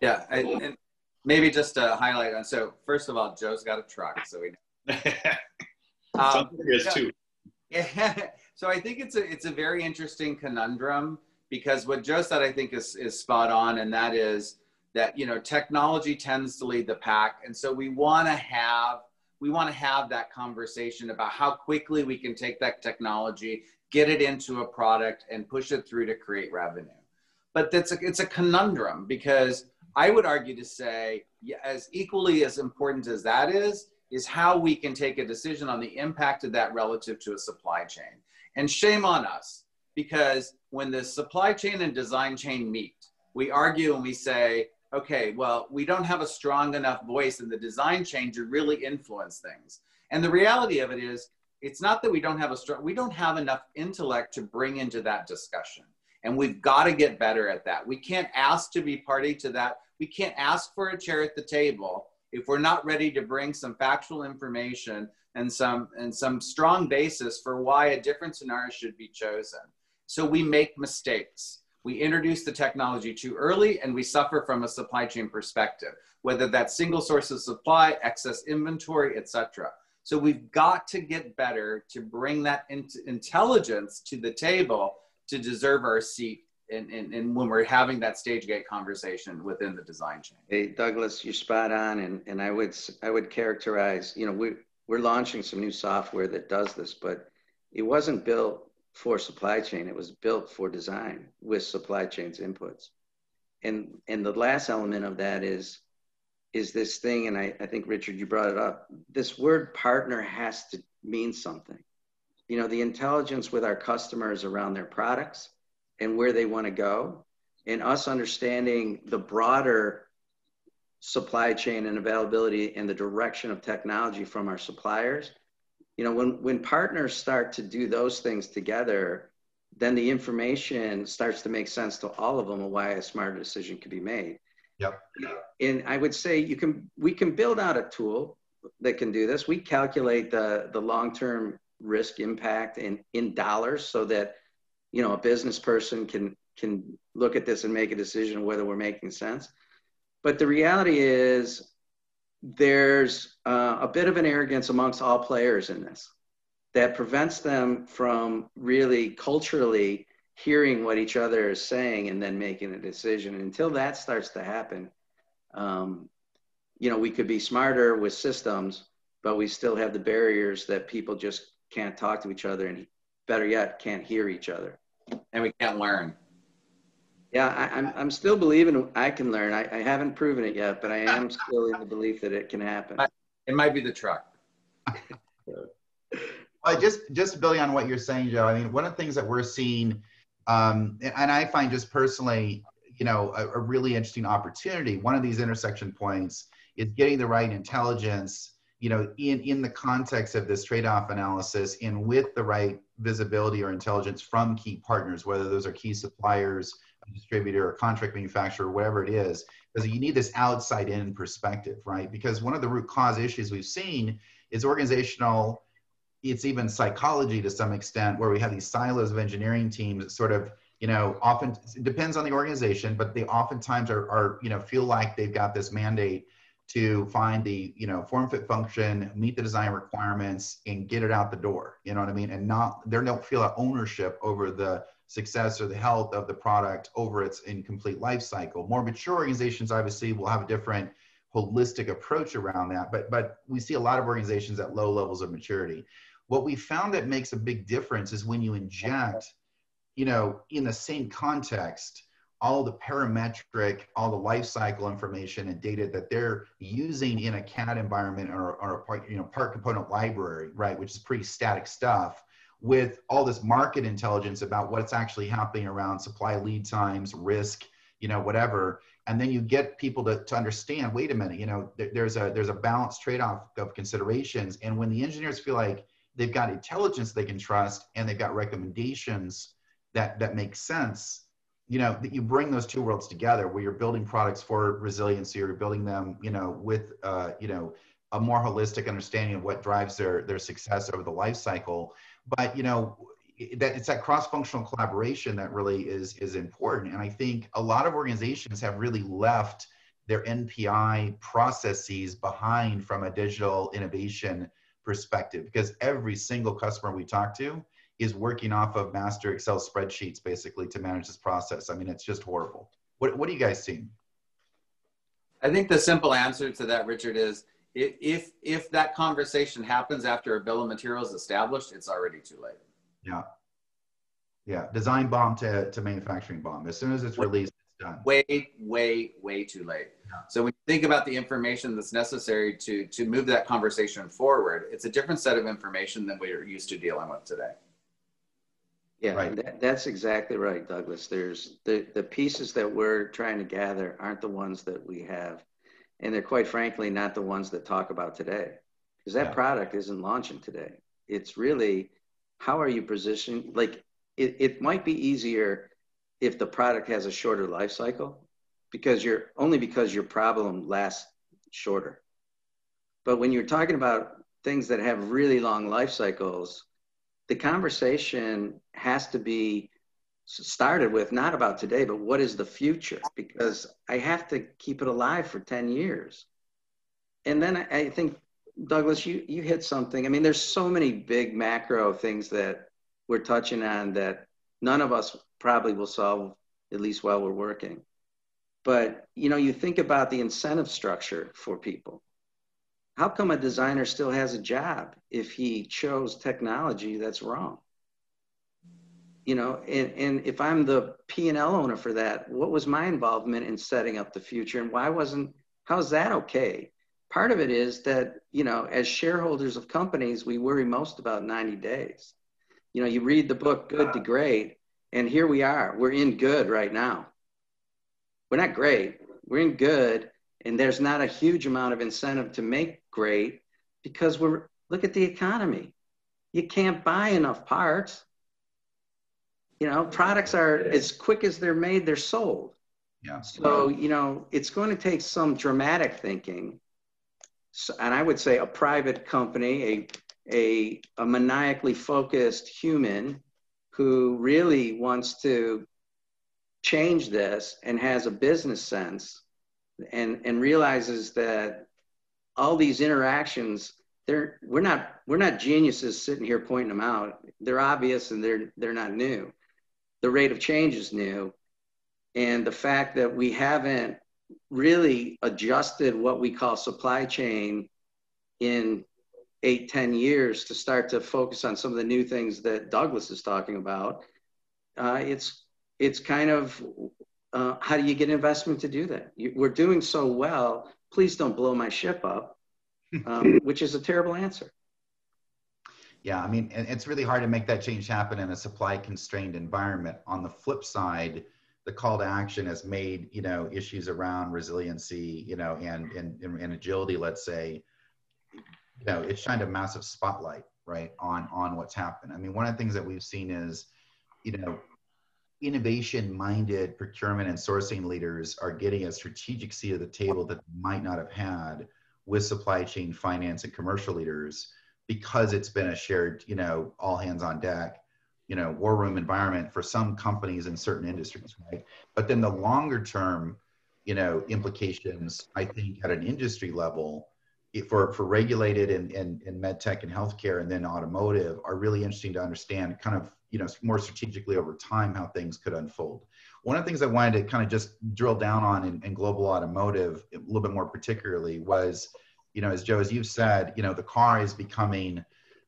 Yeah, I, and maybe just to highlight on. So first of all, Joe's got a truck, so we. um, yeah, too. Yeah, so I think it's a it's a very interesting conundrum because what Joe said I think is is spot on, and that is that you know technology tends to lead the pack, and so we want to have we want to have that conversation about how quickly we can take that technology, get it into a product, and push it through to create revenue. But that's a, it's a conundrum because I would argue to say, as equally as important as that is, is how we can take a decision on the impact of that relative to a supply chain. And shame on us because when the supply chain and design chain meet, we argue and we say, okay, well, we don't have a strong enough voice in the design chain to really influence things. And the reality of it is, it's not that we don't have a strong, we don't have enough intellect to bring into that discussion. And we've got to get better at that. We can't ask to be party to that. We can't ask for a chair at the table if we're not ready to bring some factual information and some and some strong basis for why a different scenario should be chosen. So we make mistakes. We introduce the technology too early and we suffer from a supply chain perspective, whether that's single source of supply, excess inventory, etc. So we've got to get better to bring that intelligence to the table to deserve our seat and, in, in, when we're having that stage gate conversation within the design chain. Hey, Douglas, you're spot on. And, and I would, I would characterize, you know, we, we're launching some new software that does this, but it wasn't built for supply chain. It was built for design with supply chain's inputs. And, and the last element of that is is this thing, and I, I think Richard, you brought it up. This word partner has to mean something. You know, the intelligence with our customers around their products and where they want to go, and us understanding the broader supply chain and availability and the direction of technology from our suppliers. You know, when when partners start to do those things together, then the information starts to make sense to all of them of why a smarter decision could be made. Yep. And I would say you can we can build out a tool that can do this. We calculate the the long-term risk impact in in dollars so that you know a business person can can look at this and make a decision whether we're making sense. But the reality is there's uh, a bit of an arrogance amongst all players in this that prevents them from really culturally hearing what each other is saying and then making a decision. Until that starts to happen, um, you know, we could be smarter with systems, but we still have the barriers that people just can't talk to each other and better yet, can't hear each other. And we can't learn. Yeah, I, am I'm, I'm still believing I can learn. I, I haven't proven it yet, but I am still in the belief that it can happen. It might be the truck. well, just just building on what you're saying, Joe. I mean, one of the things that we're seeing um, and I find just personally, you know, a, a, really interesting opportunity. One of these intersection points is getting the right intelligence, you know, in, in the context of this trade-off analysis and with the right visibility or intelligence from key partners, whether those are key suppliers, a distributor, or contract manufacturer, whatever it is, because you need this outside in perspective, right? Because one of the root cause issues we've seen is organizational it's even psychology to some extent where we have these silos of engineering teams that sort of you know often depends on the organization but they oftentimes are, are you know feel like they've got this mandate to find the you know form fit function meet the design requirements and get it out the door you know what i mean and not they don't feel ownership over the success or the health of the product over its incomplete life cycle. More mature organizations obviously will have a different holistic approach around that but but we see a lot of organizations at low levels of maturity. What we found that makes a big difference is when you inject, you know, in the same context, all the parametric, all the life cycle information and data that they're using in a CAD environment or, or a part, you know, part component library, right, which is pretty static stuff, with all this market intelligence about what's actually happening around supply lead times, risk, you know, whatever. And then you get people to, to understand, wait a minute, you know, there's a there's a balanced trade-off of considerations. And when the engineers feel like they've got intelligence they can trust and they've got recommendations that that make sense you know that you bring those two worlds together where you're building products for resiliency or you're building them you know with uh, you know a more holistic understanding of what drives their their success over the life cycle but you know that it's that cross-functional collaboration that really is is important and i think a lot of organizations have really left their npi processes behind from a digital innovation perspective because every single customer we talk to is working off of master Excel spreadsheets basically to manage this process. I mean, it's just horrible. What, what are you guys seeing? I think the simple answer to that, Richard, is if if that conversation happens after a bill of materials established, it's already too late. Yeah. Yeah. Design BOM to, to manufacturing BOM. As soon as it's released, it's done. Way, way, way too late. So when you think about the information that's necessary to to move that conversation forward, it's a different set of information than we're used to dealing with today. Yeah, right. That, that's exactly right, Douglas. There's the the pieces that we're trying to gather aren't the ones that we have, and they're quite frankly not the ones that talk about today, because that yeah. product isn't launching today. It's really how are you positioning Like it, it might be easier if the product has a shorter life cycle because you're only because your problem lasts shorter. But when you're talking about things that have really long life cycles, the conversation has to be started with not about today, but what is the future? Because I have to keep it alive for 10 years. And then I, I think, Douglas, you, you hit something. I mean, there's so many big macro things that we're touching on that none of us probably will solve, at least while we're working. But, you know, you think about the incentive structure for people. How come a designer still has a job if he chose technology that's wrong? You know and, and if i'm the p&l owner for that what was my involvement in setting up the future and why wasn't how's that okay? Part of it is that you know as shareholders of companies we worry most about 90 days. You know you read the book good to great and here we are we're in good right now. We're not great we're in good and there's not a huge amount of incentive to make great because we're look at the economy. You can't buy enough parts you know, products are as quick as they're made, they're sold. Yeah. So, you know, it's going to take some dramatic thinking. So, and I would say a private company, a, a, a maniacally focused human who really wants to change this and has a business sense and, and realizes that all these interactions they're we're not we're not geniuses sitting here pointing them out they're obvious and they're they're not new the rate of change is new. And the fact that we haven't really adjusted what we call supply chain in eight, ten years to start to focus on some of the new things that Douglas is talking about, uh, it's, it's kind of uh, how do you get investment to do that? You, we're doing so well. Please don't blow my ship up, um, which is a terrible answer. Yeah, I mean, it's really hard to make that change happen in a supply constrained environment. On the flip side, the call to action has made you know issues around resiliency, you know, and and, and agility, let's say, you know, it's shined a massive spotlight right on on what's happened. I mean, one of the things that we've seen is, you know, innovation minded procurement and sourcing leaders are getting a strategic seat at the table that might not have had with supply chain finance and commercial leaders because it's been a shared, you know, all hands on deck, you know, war room environment for some companies in certain industries, right? But then the longer term, you know, implications, I think at an industry level, for, for regulated and, and, and med tech and healthcare and then automotive are really interesting to understand kind of you know more strategically over time how things could unfold one of the things i wanted to kind of just drill down on in, in global automotive a little bit more particularly was you know, as Joe, as you've said, you know, the car is becoming,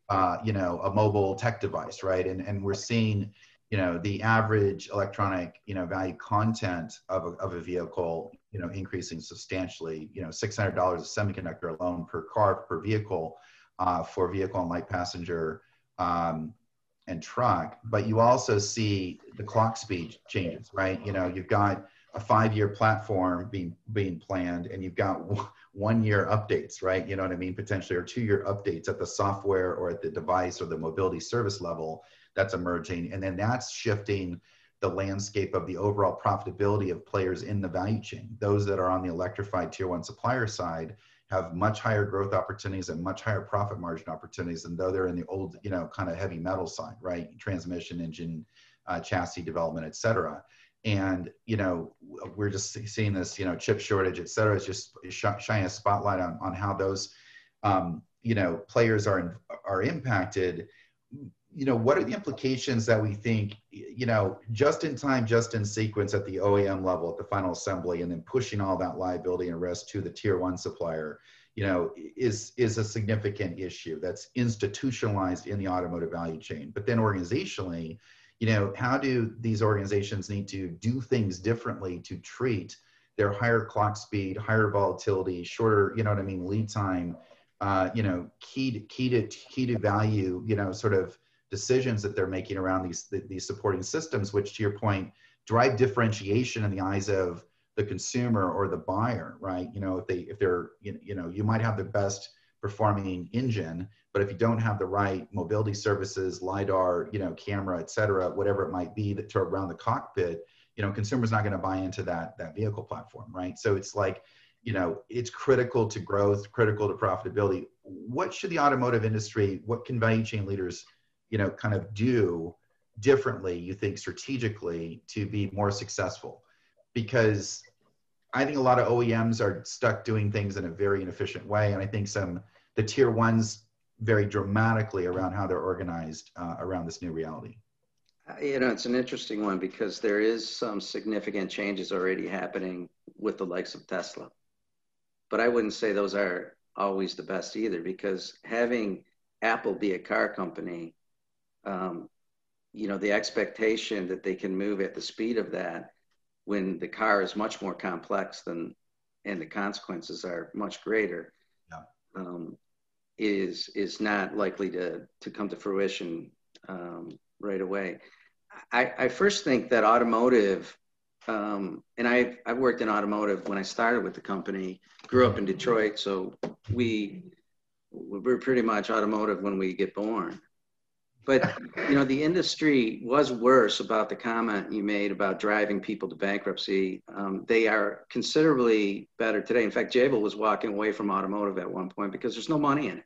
uh, you know, a mobile tech device, right? And and we're seeing, you know, the average electronic, you know, value content of a, of a vehicle, you know, increasing substantially. You know, six hundred dollars of semiconductor alone per car per vehicle, uh, for vehicle and light passenger. Um, and truck, but you also see the clock speed changes, right? You know, you've got a five-year platform being being planned, and you've got one year updates, right? You know what I mean? Potentially, or two year updates at the software or at the device or the mobility service level that's emerging. And then that's shifting the landscape of the overall profitability of players in the value chain. Those that are on the electrified tier one supplier side have much higher growth opportunities and much higher profit margin opportunities than though they're in the old, you know, kind of heavy metal side, right? Transmission engine, uh, chassis development, et cetera and you know we're just seeing this you know chip shortage et cetera it's just shining a spotlight on, on how those um, you know players are are impacted. You know what are the implications that we think you know just in time just in sequence at the oem level at the final assembly and then pushing all that liability and risk to the tier one supplier you know is is a significant issue that's institutionalized in the automotive value chain. But then organizationally you know how do these organizations need to do things differently to treat their higher clock speed higher volatility shorter you know what i mean lead time uh, you know key to, key to key to value you know sort of decisions that they're making around these these supporting systems which to your point drive differentiation in the eyes of the consumer or the buyer right? You know if they if they're you know you might have the best performing engine but if you don't have the right mobility services, lidar, you know, camera, et cetera, whatever it might be that to around the cockpit, you know, consumers not going to buy into that that vehicle platform, right? So it's like you know, it's critical to growth, critical to profitability. What should the automotive industry, what can value chain leaders, you know, kind of do differently, you think strategically to be more successful? Because I think a lot of OEMs are stuck doing things in a very inefficient way. And I think some, the tier ones vary dramatically around how they're organized uh, around this new reality. You know, it's an interesting one because there is some significant changes already happening with the likes of Tesla but I wouldn't say those are always the best either because having Apple be a car company, um, you know, the expectation that they can move at the speed of that when the car is much more complex than and the consequences are much greater yeah. um, is is not likely to to come to fruition um, right away. I, I first think that automotive um, and I I worked in automotive when I started with the company. Grew up in Detroit, so we we're pretty much automotive when we get born. But you know, the industry was worse about the comment you made about driving people to bankruptcy. Um, they are considerably better today. In fact, Jabil was walking away from automotive at one point because there's no money in it.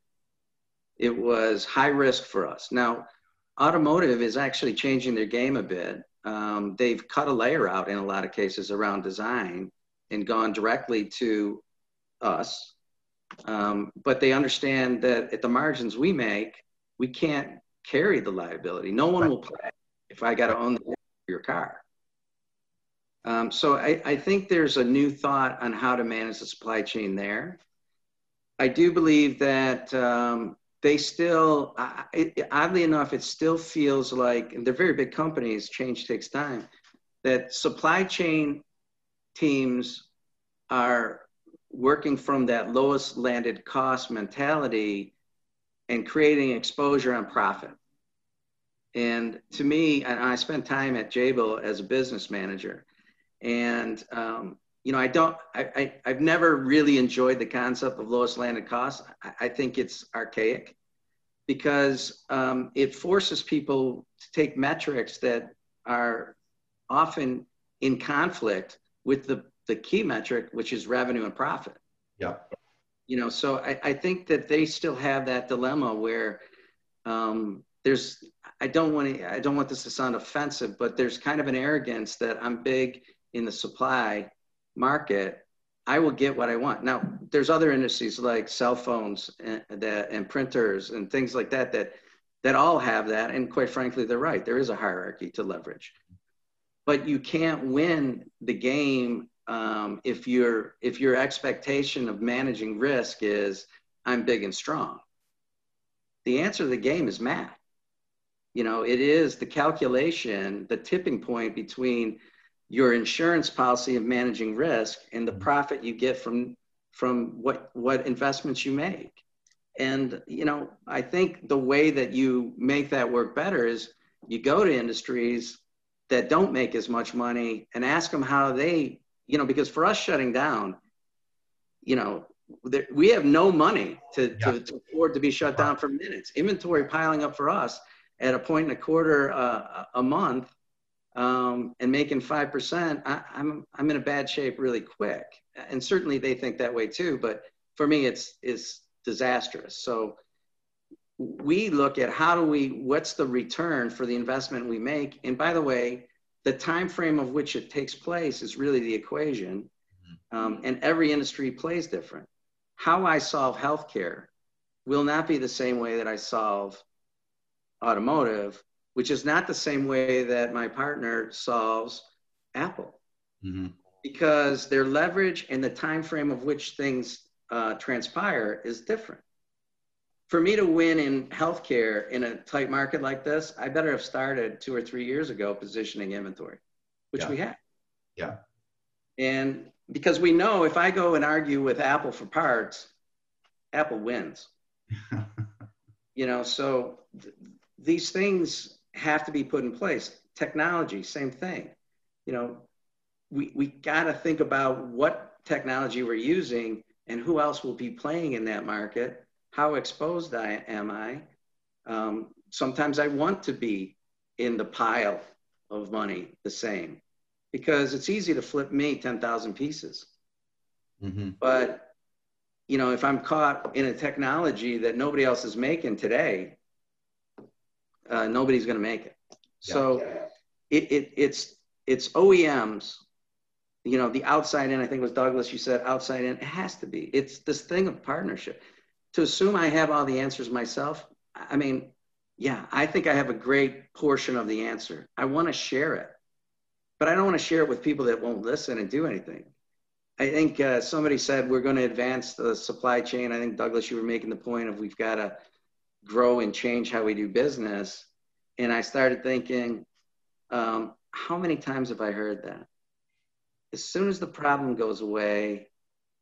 It was high risk for us. Now, automotive is actually changing their game a bit um, they've cut a layer out in a lot of cases around design and gone directly to us. Um, but they understand that at the margins we make, we can't carry the liability. No one will play if I got to own your car. Um, so I, I, think there's a new thought on how to manage the supply chain there. I do believe that um, they still, it, oddly enough, it still feels like, and they're very big companies, change takes time, that supply chain teams are working from that lowest landed cost mentality and creating exposure on profit. And to me, and I spent time at Jabil as a business manager, and um, you know, I don't, I, I, have never really enjoyed the concept of lowest landed cost. I, I think it's archaic because um, it forces people to take metrics that are often in conflict with the, the key metric, which is revenue and profit. Yeah. You know, so I, I think that they still have that dilemma where um, there's, I don't want to, I don't want this to sound offensive, but there's kind of an arrogance that I'm big in the supply market, I will get what I want. Now, there's other industries like cell phones and, that, and printers and things like that that that all have that. And quite frankly, they're right. There is a hierarchy to leverage, but you can't win the game um, if your if your expectation of managing risk is I'm big and strong. The answer to the game is math. You know, it is the calculation, the tipping point between your insurance policy of managing risk and the mm-hmm. profit you get from from what what investments you make and you know i think the way that you make that work better is you go to industries that don't make as much money and ask them how they you know because for us shutting down you know we have no money to, yeah. to, to, afford to be shut down for minutes inventory piling up for us at a point and a quarter uh, a month um, and making 5%, I, I'm, I'm in a bad shape really quick. And certainly they think that way too, but for me, it's, it's disastrous. So we look at how do we, what's the return for the investment we make? And by the way, the time frame of which it takes place is really the equation. Mm-hmm. Um, and every industry plays different. How I solve healthcare will not be the same way that I solve automotive which is not the same way that my partner solves Apple. Mm-hmm. Because their leverage and the time frame of which things uh, transpire is different. For me to win in healthcare in a tight market like this, I better have started two or three years ago positioning inventory, which yeah. we have. Yeah. And because we know if I go and argue with Apple for parts, Apple wins. you know, so th- these things have to be put in place. Technology, same thing. You know, we, we got to think about what technology we're using and who else will be playing in that market. How exposed I, am I? Um, sometimes I want to be in the pile of money the same because it's easy to flip me 10,000 pieces. Mm-hmm. But you know, if I'm caught in a technology that nobody else is making today, uh, nobody's going to make it. Yeah. So it, it, it's it's OEMs. You know, the outside in. I think it was Douglas. You said outside in. It has to be. It's this thing of partnership. To assume I have all the answers myself. I mean, yeah, I think I have a great portion of the answer. I want to share it, but I don't want to share it with people that won't listen and do anything. I think uh, somebody said we're going to advance the supply chain. I think Douglas, you were making the point of we've got to grow and change how we do business. And I started thinking, um, how many times have I heard that? As soon as the problem goes away,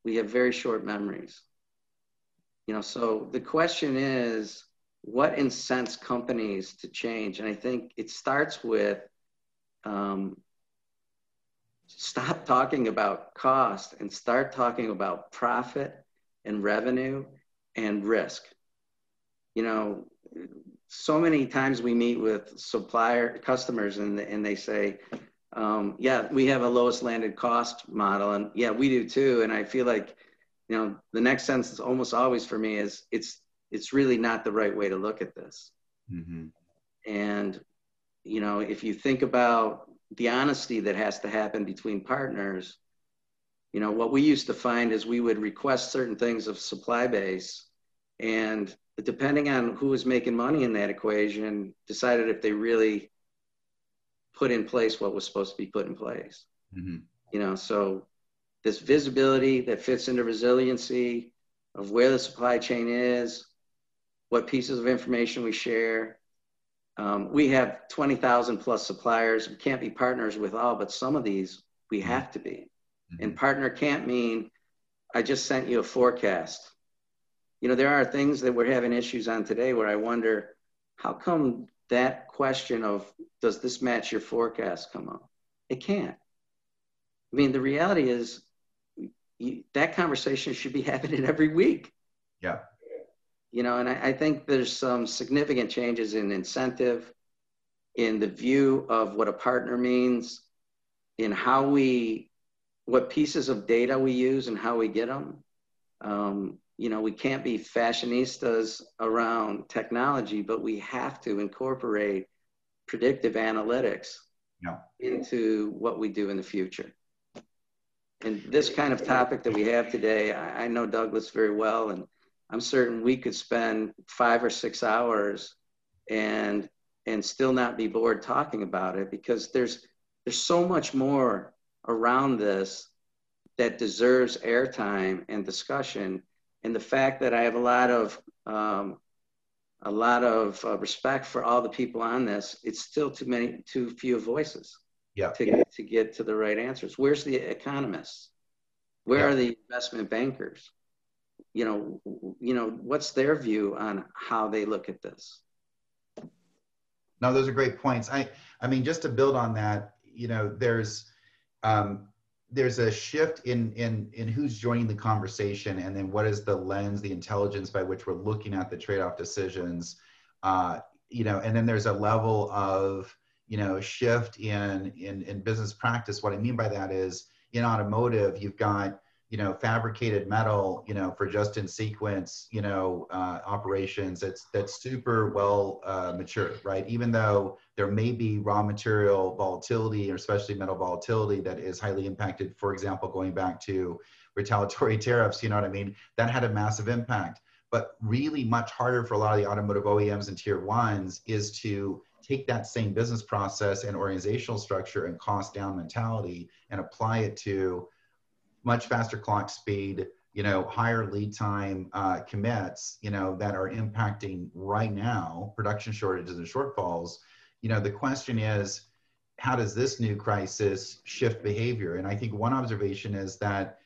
we have very short memories. You know, so the question is, what incents companies to change? And I think it starts with um, stop talking about cost and start talking about profit and revenue and risk. You know, so many times we meet with supplier customers and, and they say, um, yeah, we have a lowest landed cost model. And yeah, we do too. And I feel like, you know, the next sentence almost always for me is it's, it's really not the right way to look at this. Mm-hmm. And, you know, if you think about the honesty that has to happen between partners you know what we used to find is we would request certain things of supply base and depending on who was making money in that equation decided if they really put in place what was supposed to be put in place mm-hmm. you know so this visibility that fits into resiliency of where the supply chain is what pieces of information we share um, we have 20,000 plus suppliers. We can't be partners with all, but some of these we mm-hmm. have to be. Mm-hmm. And partner can't mean I just sent you a forecast. You know, there are things that we're having issues on today where I wonder how come that question of does this match your forecast come up? It can't. I mean, the reality is you, that conversation should be happening every week. Yeah you know, and I, I think there's some significant changes in incentive, in the view of what a partner means, in how we, what pieces of data we use and how we get them. Um, you know, we can't be fashionistas around technology, but we have to incorporate predictive analytics yeah. into what we do in the future. And this kind of topic that we have today, I, I know Douglas very well, and I'm certain we could spend five or six hours and and still not be bored talking about it because there's there's so much more around this that deserves airtime and discussion and the fact that I have a lot of um, a lot of uh, respect for all the people on this it's still too many too few voices yeah. to, to get to the right answers where's the economists where yeah. are the investment bankers you know, you know, what's their view on how they look at this? No, those are great points. I, I mean, just to build on that, you know, there's, um, there's a shift in in in who's joining the conversation, and then what is the lens, the intelligence by which we're looking at the trade-off decisions. Uh, you know, and then there's a level of you know shift in in in business practice. What I mean by that is in automotive, you've got you know fabricated metal you know for just in sequence you know uh, operations that's that's super well uh, mature right? Even though there may be raw material volatility or especially metal volatility that is highly impacted for example going back to retaliatory tariffs you know what i mean? That had a massive impact. But really much harder for a lot of the automotive oems and tier ones is to take that same business process and organizational structure and cost down mentality and apply it to much faster clock speed, you know, higher lead time uh, commits, you know, that are impacting right now production shortages and shortfalls. You know, the question is, how does this new crisis shift behavior? And I think one observation is that,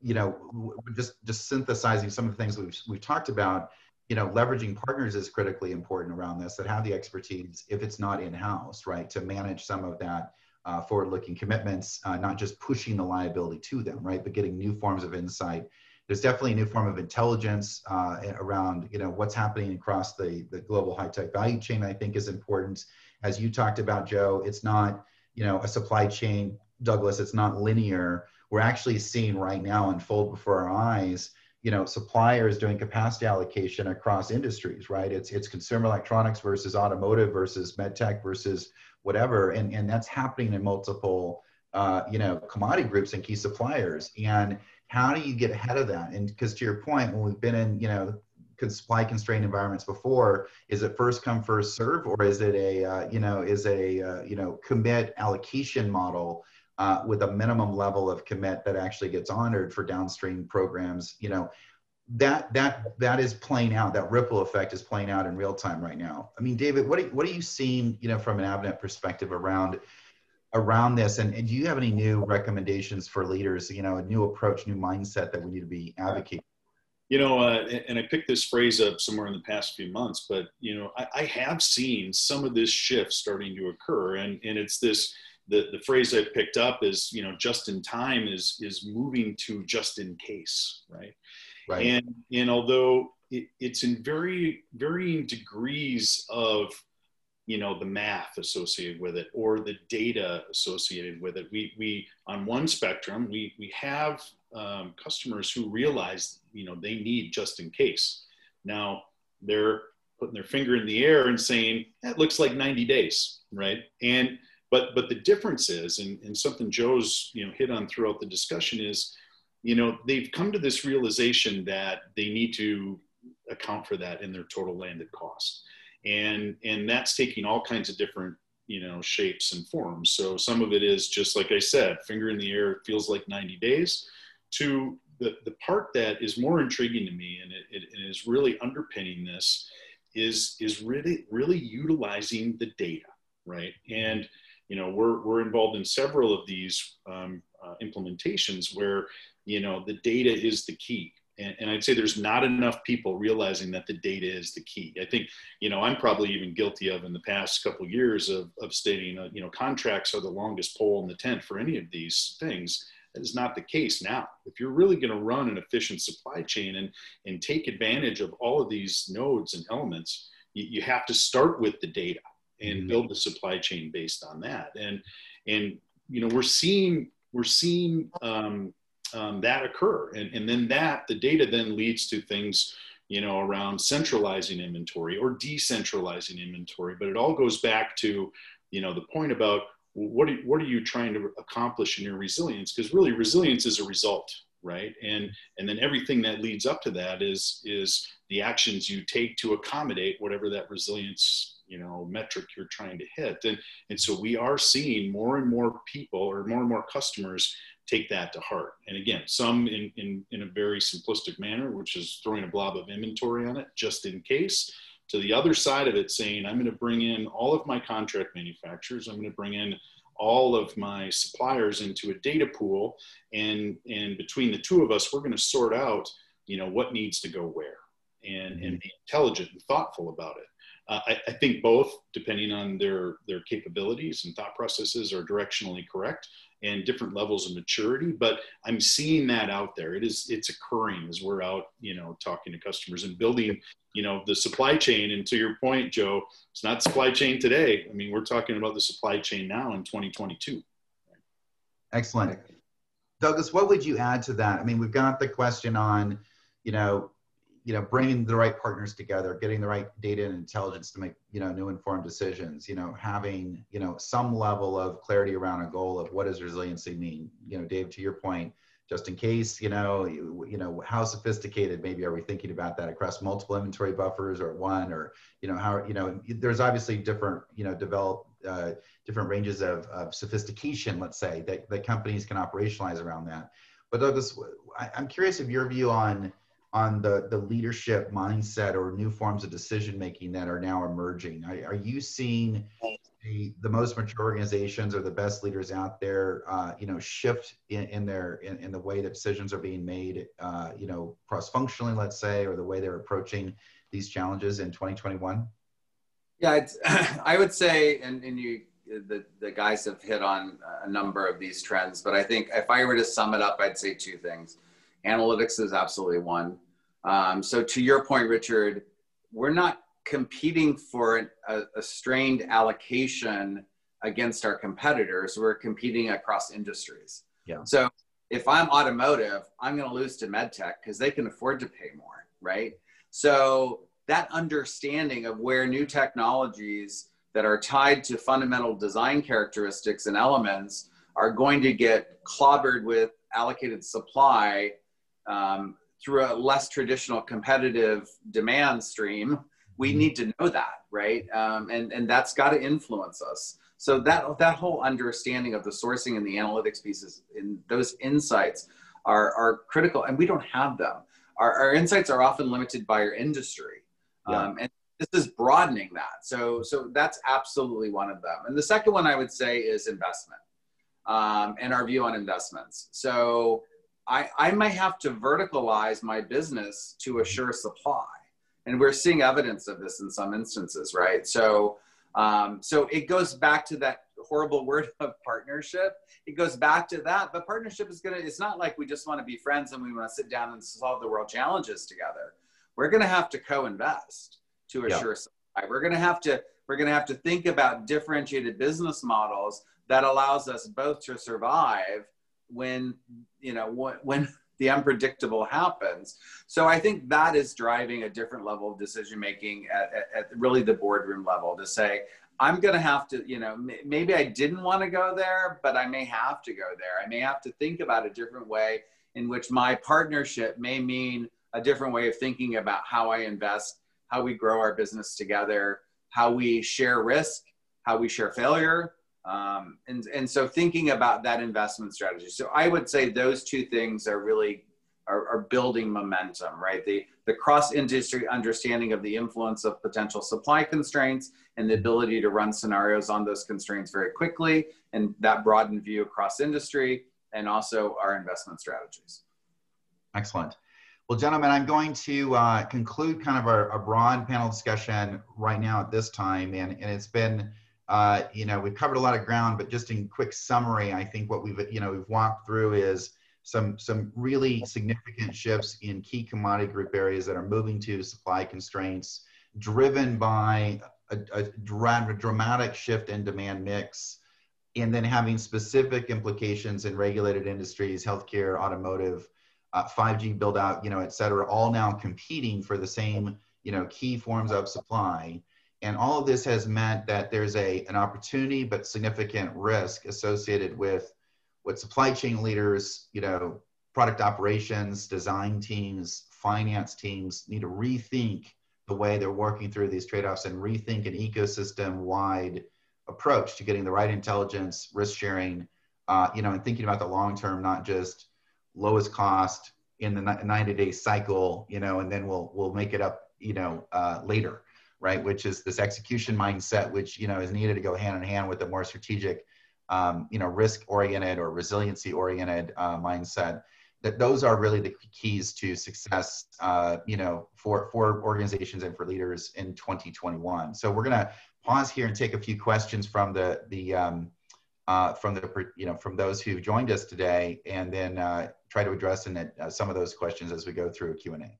you know, just just synthesizing some of the things we've we've talked about. You know, leveraging partners is critically important around this that have the expertise if it's not in house, right, to manage some of that uh, forward-looking commitments, uh, not just pushing the liability to them, right, but getting new forms of insight. There's definitely a new form of intelligence uh, around, you know, what's happening across the, the global high-tech value chain. I think is important. As you talked about, Joe, it's not, you know, a supply chain, Douglas. It's not linear. we're actually seeing right now unfold before our eyes you know suppliers doing capacity allocation across industries right? It's it's consumer electronics versus automotive versus medtech versus whatever. And and that's happening in multiple uh, you know commodity groups and key suppliers. And how do you get ahead of that? And because to your point when we've been in you know supply constrained environments before is it first come first serve? Or is it a uh, you know is a uh, you know commit allocation model uh, with a minimum level of commit that actually gets honored for downstream programs you know that that that is playing out that ripple effect is playing out in real time right now. I mean david what are, what are you seeing you know from an avnet perspective around around this? And, and do you have any new recommendations for leaders you know a new approach new mindset that we need to be advocating? You know, uh, and I picked this phrase up somewhere in the past few months, but you know, I, I, have seen some of this shift starting to occur, and and it's this the the phrase I picked up is you know just in time is is moving to just in case, right? Right. And and although it, it's in very varying degrees of you know the math associated with it or the data associated with it we we on one spectrum we we have um, customers who realize you know they need just in case now they're putting their finger in the air and saying that looks like 90 days right and but but the difference is and, and something joe's you know hit on throughout the discussion is you know they've come to this realization that they need to account for that in their total landed cost. And and that's taking all kinds of different you know shapes and forms. So some of it is just like i said finger in the air feels like 90 days to the, the part that is more intriguing to me and it, it, it is really underpinning this is is really really utilizing the data right? And you know we're, we're involved in several of these um, uh, implementations where you know the data is the key and, and, I'd say there's not enough people realizing that the data is the key. I think, you know, I'm probably even guilty of in the past couple of years of, of stating, uh, you know, contracts are the longest pole in the tent for any of these things. That is not the case now. If you're really going to run an efficient supply chain and, and take advantage of all of these nodes and elements, you, you have to start with the data and mm-hmm. build the supply chain based on that. And, and, you know, we're seeing, we're seeing, um, um, that occur. And, and then that, the data then leads to things, you know, around centralizing inventory or decentralizing inventory. But it all goes back to, you know, the point about what are, what are you trying to accomplish in your resilience? Because really resilience is a result, right? And, and then everything that leads up to that is, is the actions you take to accommodate whatever that resilience you know metric you're trying to hit and and so we are seeing more and more people or more and more customers take that to heart. And again, some in, in, in a very simplistic manner, which is throwing a blob of inventory on it just in case. To the other side of it, saying, I'm going to bring in all of my contract manufacturers, I'm going to bring in all of my suppliers into a data pool. And, and between the two of us, we're going to sort out, you know, what needs to go where and, and be intelligent and thoughtful about it. Uh, I, I, think both, depending on their their capabilities and thought processes, are directionally correct and different levels of maturity but i'm seeing that out there. It is it's occurring as we're out you know talking to customers and building you know the supply chain. And to your point joe it's not supply chain today. I mean we're talking about the supply chain now in 2022 excellent. Douglas what would you add to that? I mean we've got the question on you know you know bringing the right partners together getting the right data and intelligence to make you know new informed decisions you know having you know some level of clarity around a goal of what does resiliency mean? You know dave to your point just in case you know you, you know how sophisticated maybe are we thinking about that across multiple inventory buffers or one or you know how you know there's obviously different you know develop uh, different ranges of, of sophistication let's say that, that companies can operationalize around that. But douglas I, i'm curious of your view on on the, the leadership mindset or new forms of decision making that are now emerging? Are, are you seeing the, the most mature organizations or the best leaders out there, uh, you know, shift in, in their in, in the way that decisions are being made, uh, you know, cross functionally, let's say, or the way they're approaching these challenges in 2021? Yeah, I would say, and, and you the, the guys have hit on a number of these trends, but I think if I were to sum it up, I'd say two things. Analytics is absolutely one. Um, so to your point, Richard, we're not competing for a, a strained allocation against our competitors. We're competing across industries. Yeah. So if I'm automotive, I'm going to lose to medtech because they can afford to pay more, right? So that understanding of where new technologies that are tied to fundamental design characteristics and elements are going to get clobbered with allocated supply um, through a less traditional competitive demand stream, we mm-hmm. need to know that, right? Um, and and that's got to influence us. So that that whole understanding of the sourcing and the analytics pieces and those insights are are critical, and we don't have them. Our, our insights are often limited by our industry, yeah. um, and this is broadening that. So so that's absolutely one of them. And the second one I would say is investment um, and our view on investments. So I, I might have to verticalize my business to assure supply. And we're seeing evidence of this in some instances, right? So, um, so it goes back to that horrible word of partnership. It goes back to that, but partnership is gonna, it's not like we just wanna be friends and we wanna sit down and solve the world challenges together. We're gonna have to co-invest to assure yeah. supply. We're gonna have to, we're gonna have to think about differentiated business models that allows us both to survive when you know when the unpredictable happens. So i think that is driving a different level of decision making at, at, at, really the boardroom level to say i'm going to have to you know maybe i didn't want to go there but i may have to go there. I may have to think about a different way in which my partnership may mean a different way of thinking about how i invest how we grow our business together how we share risk how we share failure um, and, and so thinking about that investment strategy. So I would say those two things are really are, are building momentum, right? The, the cross industry understanding of the influence of potential supply constraints and the ability to run scenarios on those constraints very quickly and that broadened view across industry and also our investment strategies. Excellent. Well, gentlemen, I'm going to uh, conclude kind of our, our broad panel discussion right now at this time. And, and it's been uh, you know, we've covered a lot of ground, but just in quick summary, I think what we've, you know, we've walked through is some, some really significant shifts in key commodity group areas that are moving to supply constraints driven by a, a dramatic shift in demand mix and then having specific implications in regulated industries, healthcare, automotive, uh, 5G build out, you know, et cetera, all now competing for the same, you know, key forms of supply and all of this has meant that there's a, an opportunity but significant risk associated with what supply chain leaders, you know, product operations, design teams, finance teams need to rethink the way they're working through these trade-offs and rethink an ecosystem-wide approach to getting the right intelligence, risk sharing, uh, you know, and thinking about the long term, not just lowest cost in the 90 day cycle, you know, and then we'll we'll make it up, you know, uh, later right? Which is this execution mindset, which you know is needed to go hand in hand with a more strategic, um, you know, risk-oriented or resiliency-oriented uh, mindset. That those are really the keys to success, uh, you know, for for organizations and for leaders in 2021. So we're gonna pause here and take a few questions from the the um, uh, from the you know from those who joined us today, and then uh, try to address in uh, some of those questions as we go through a Q and A.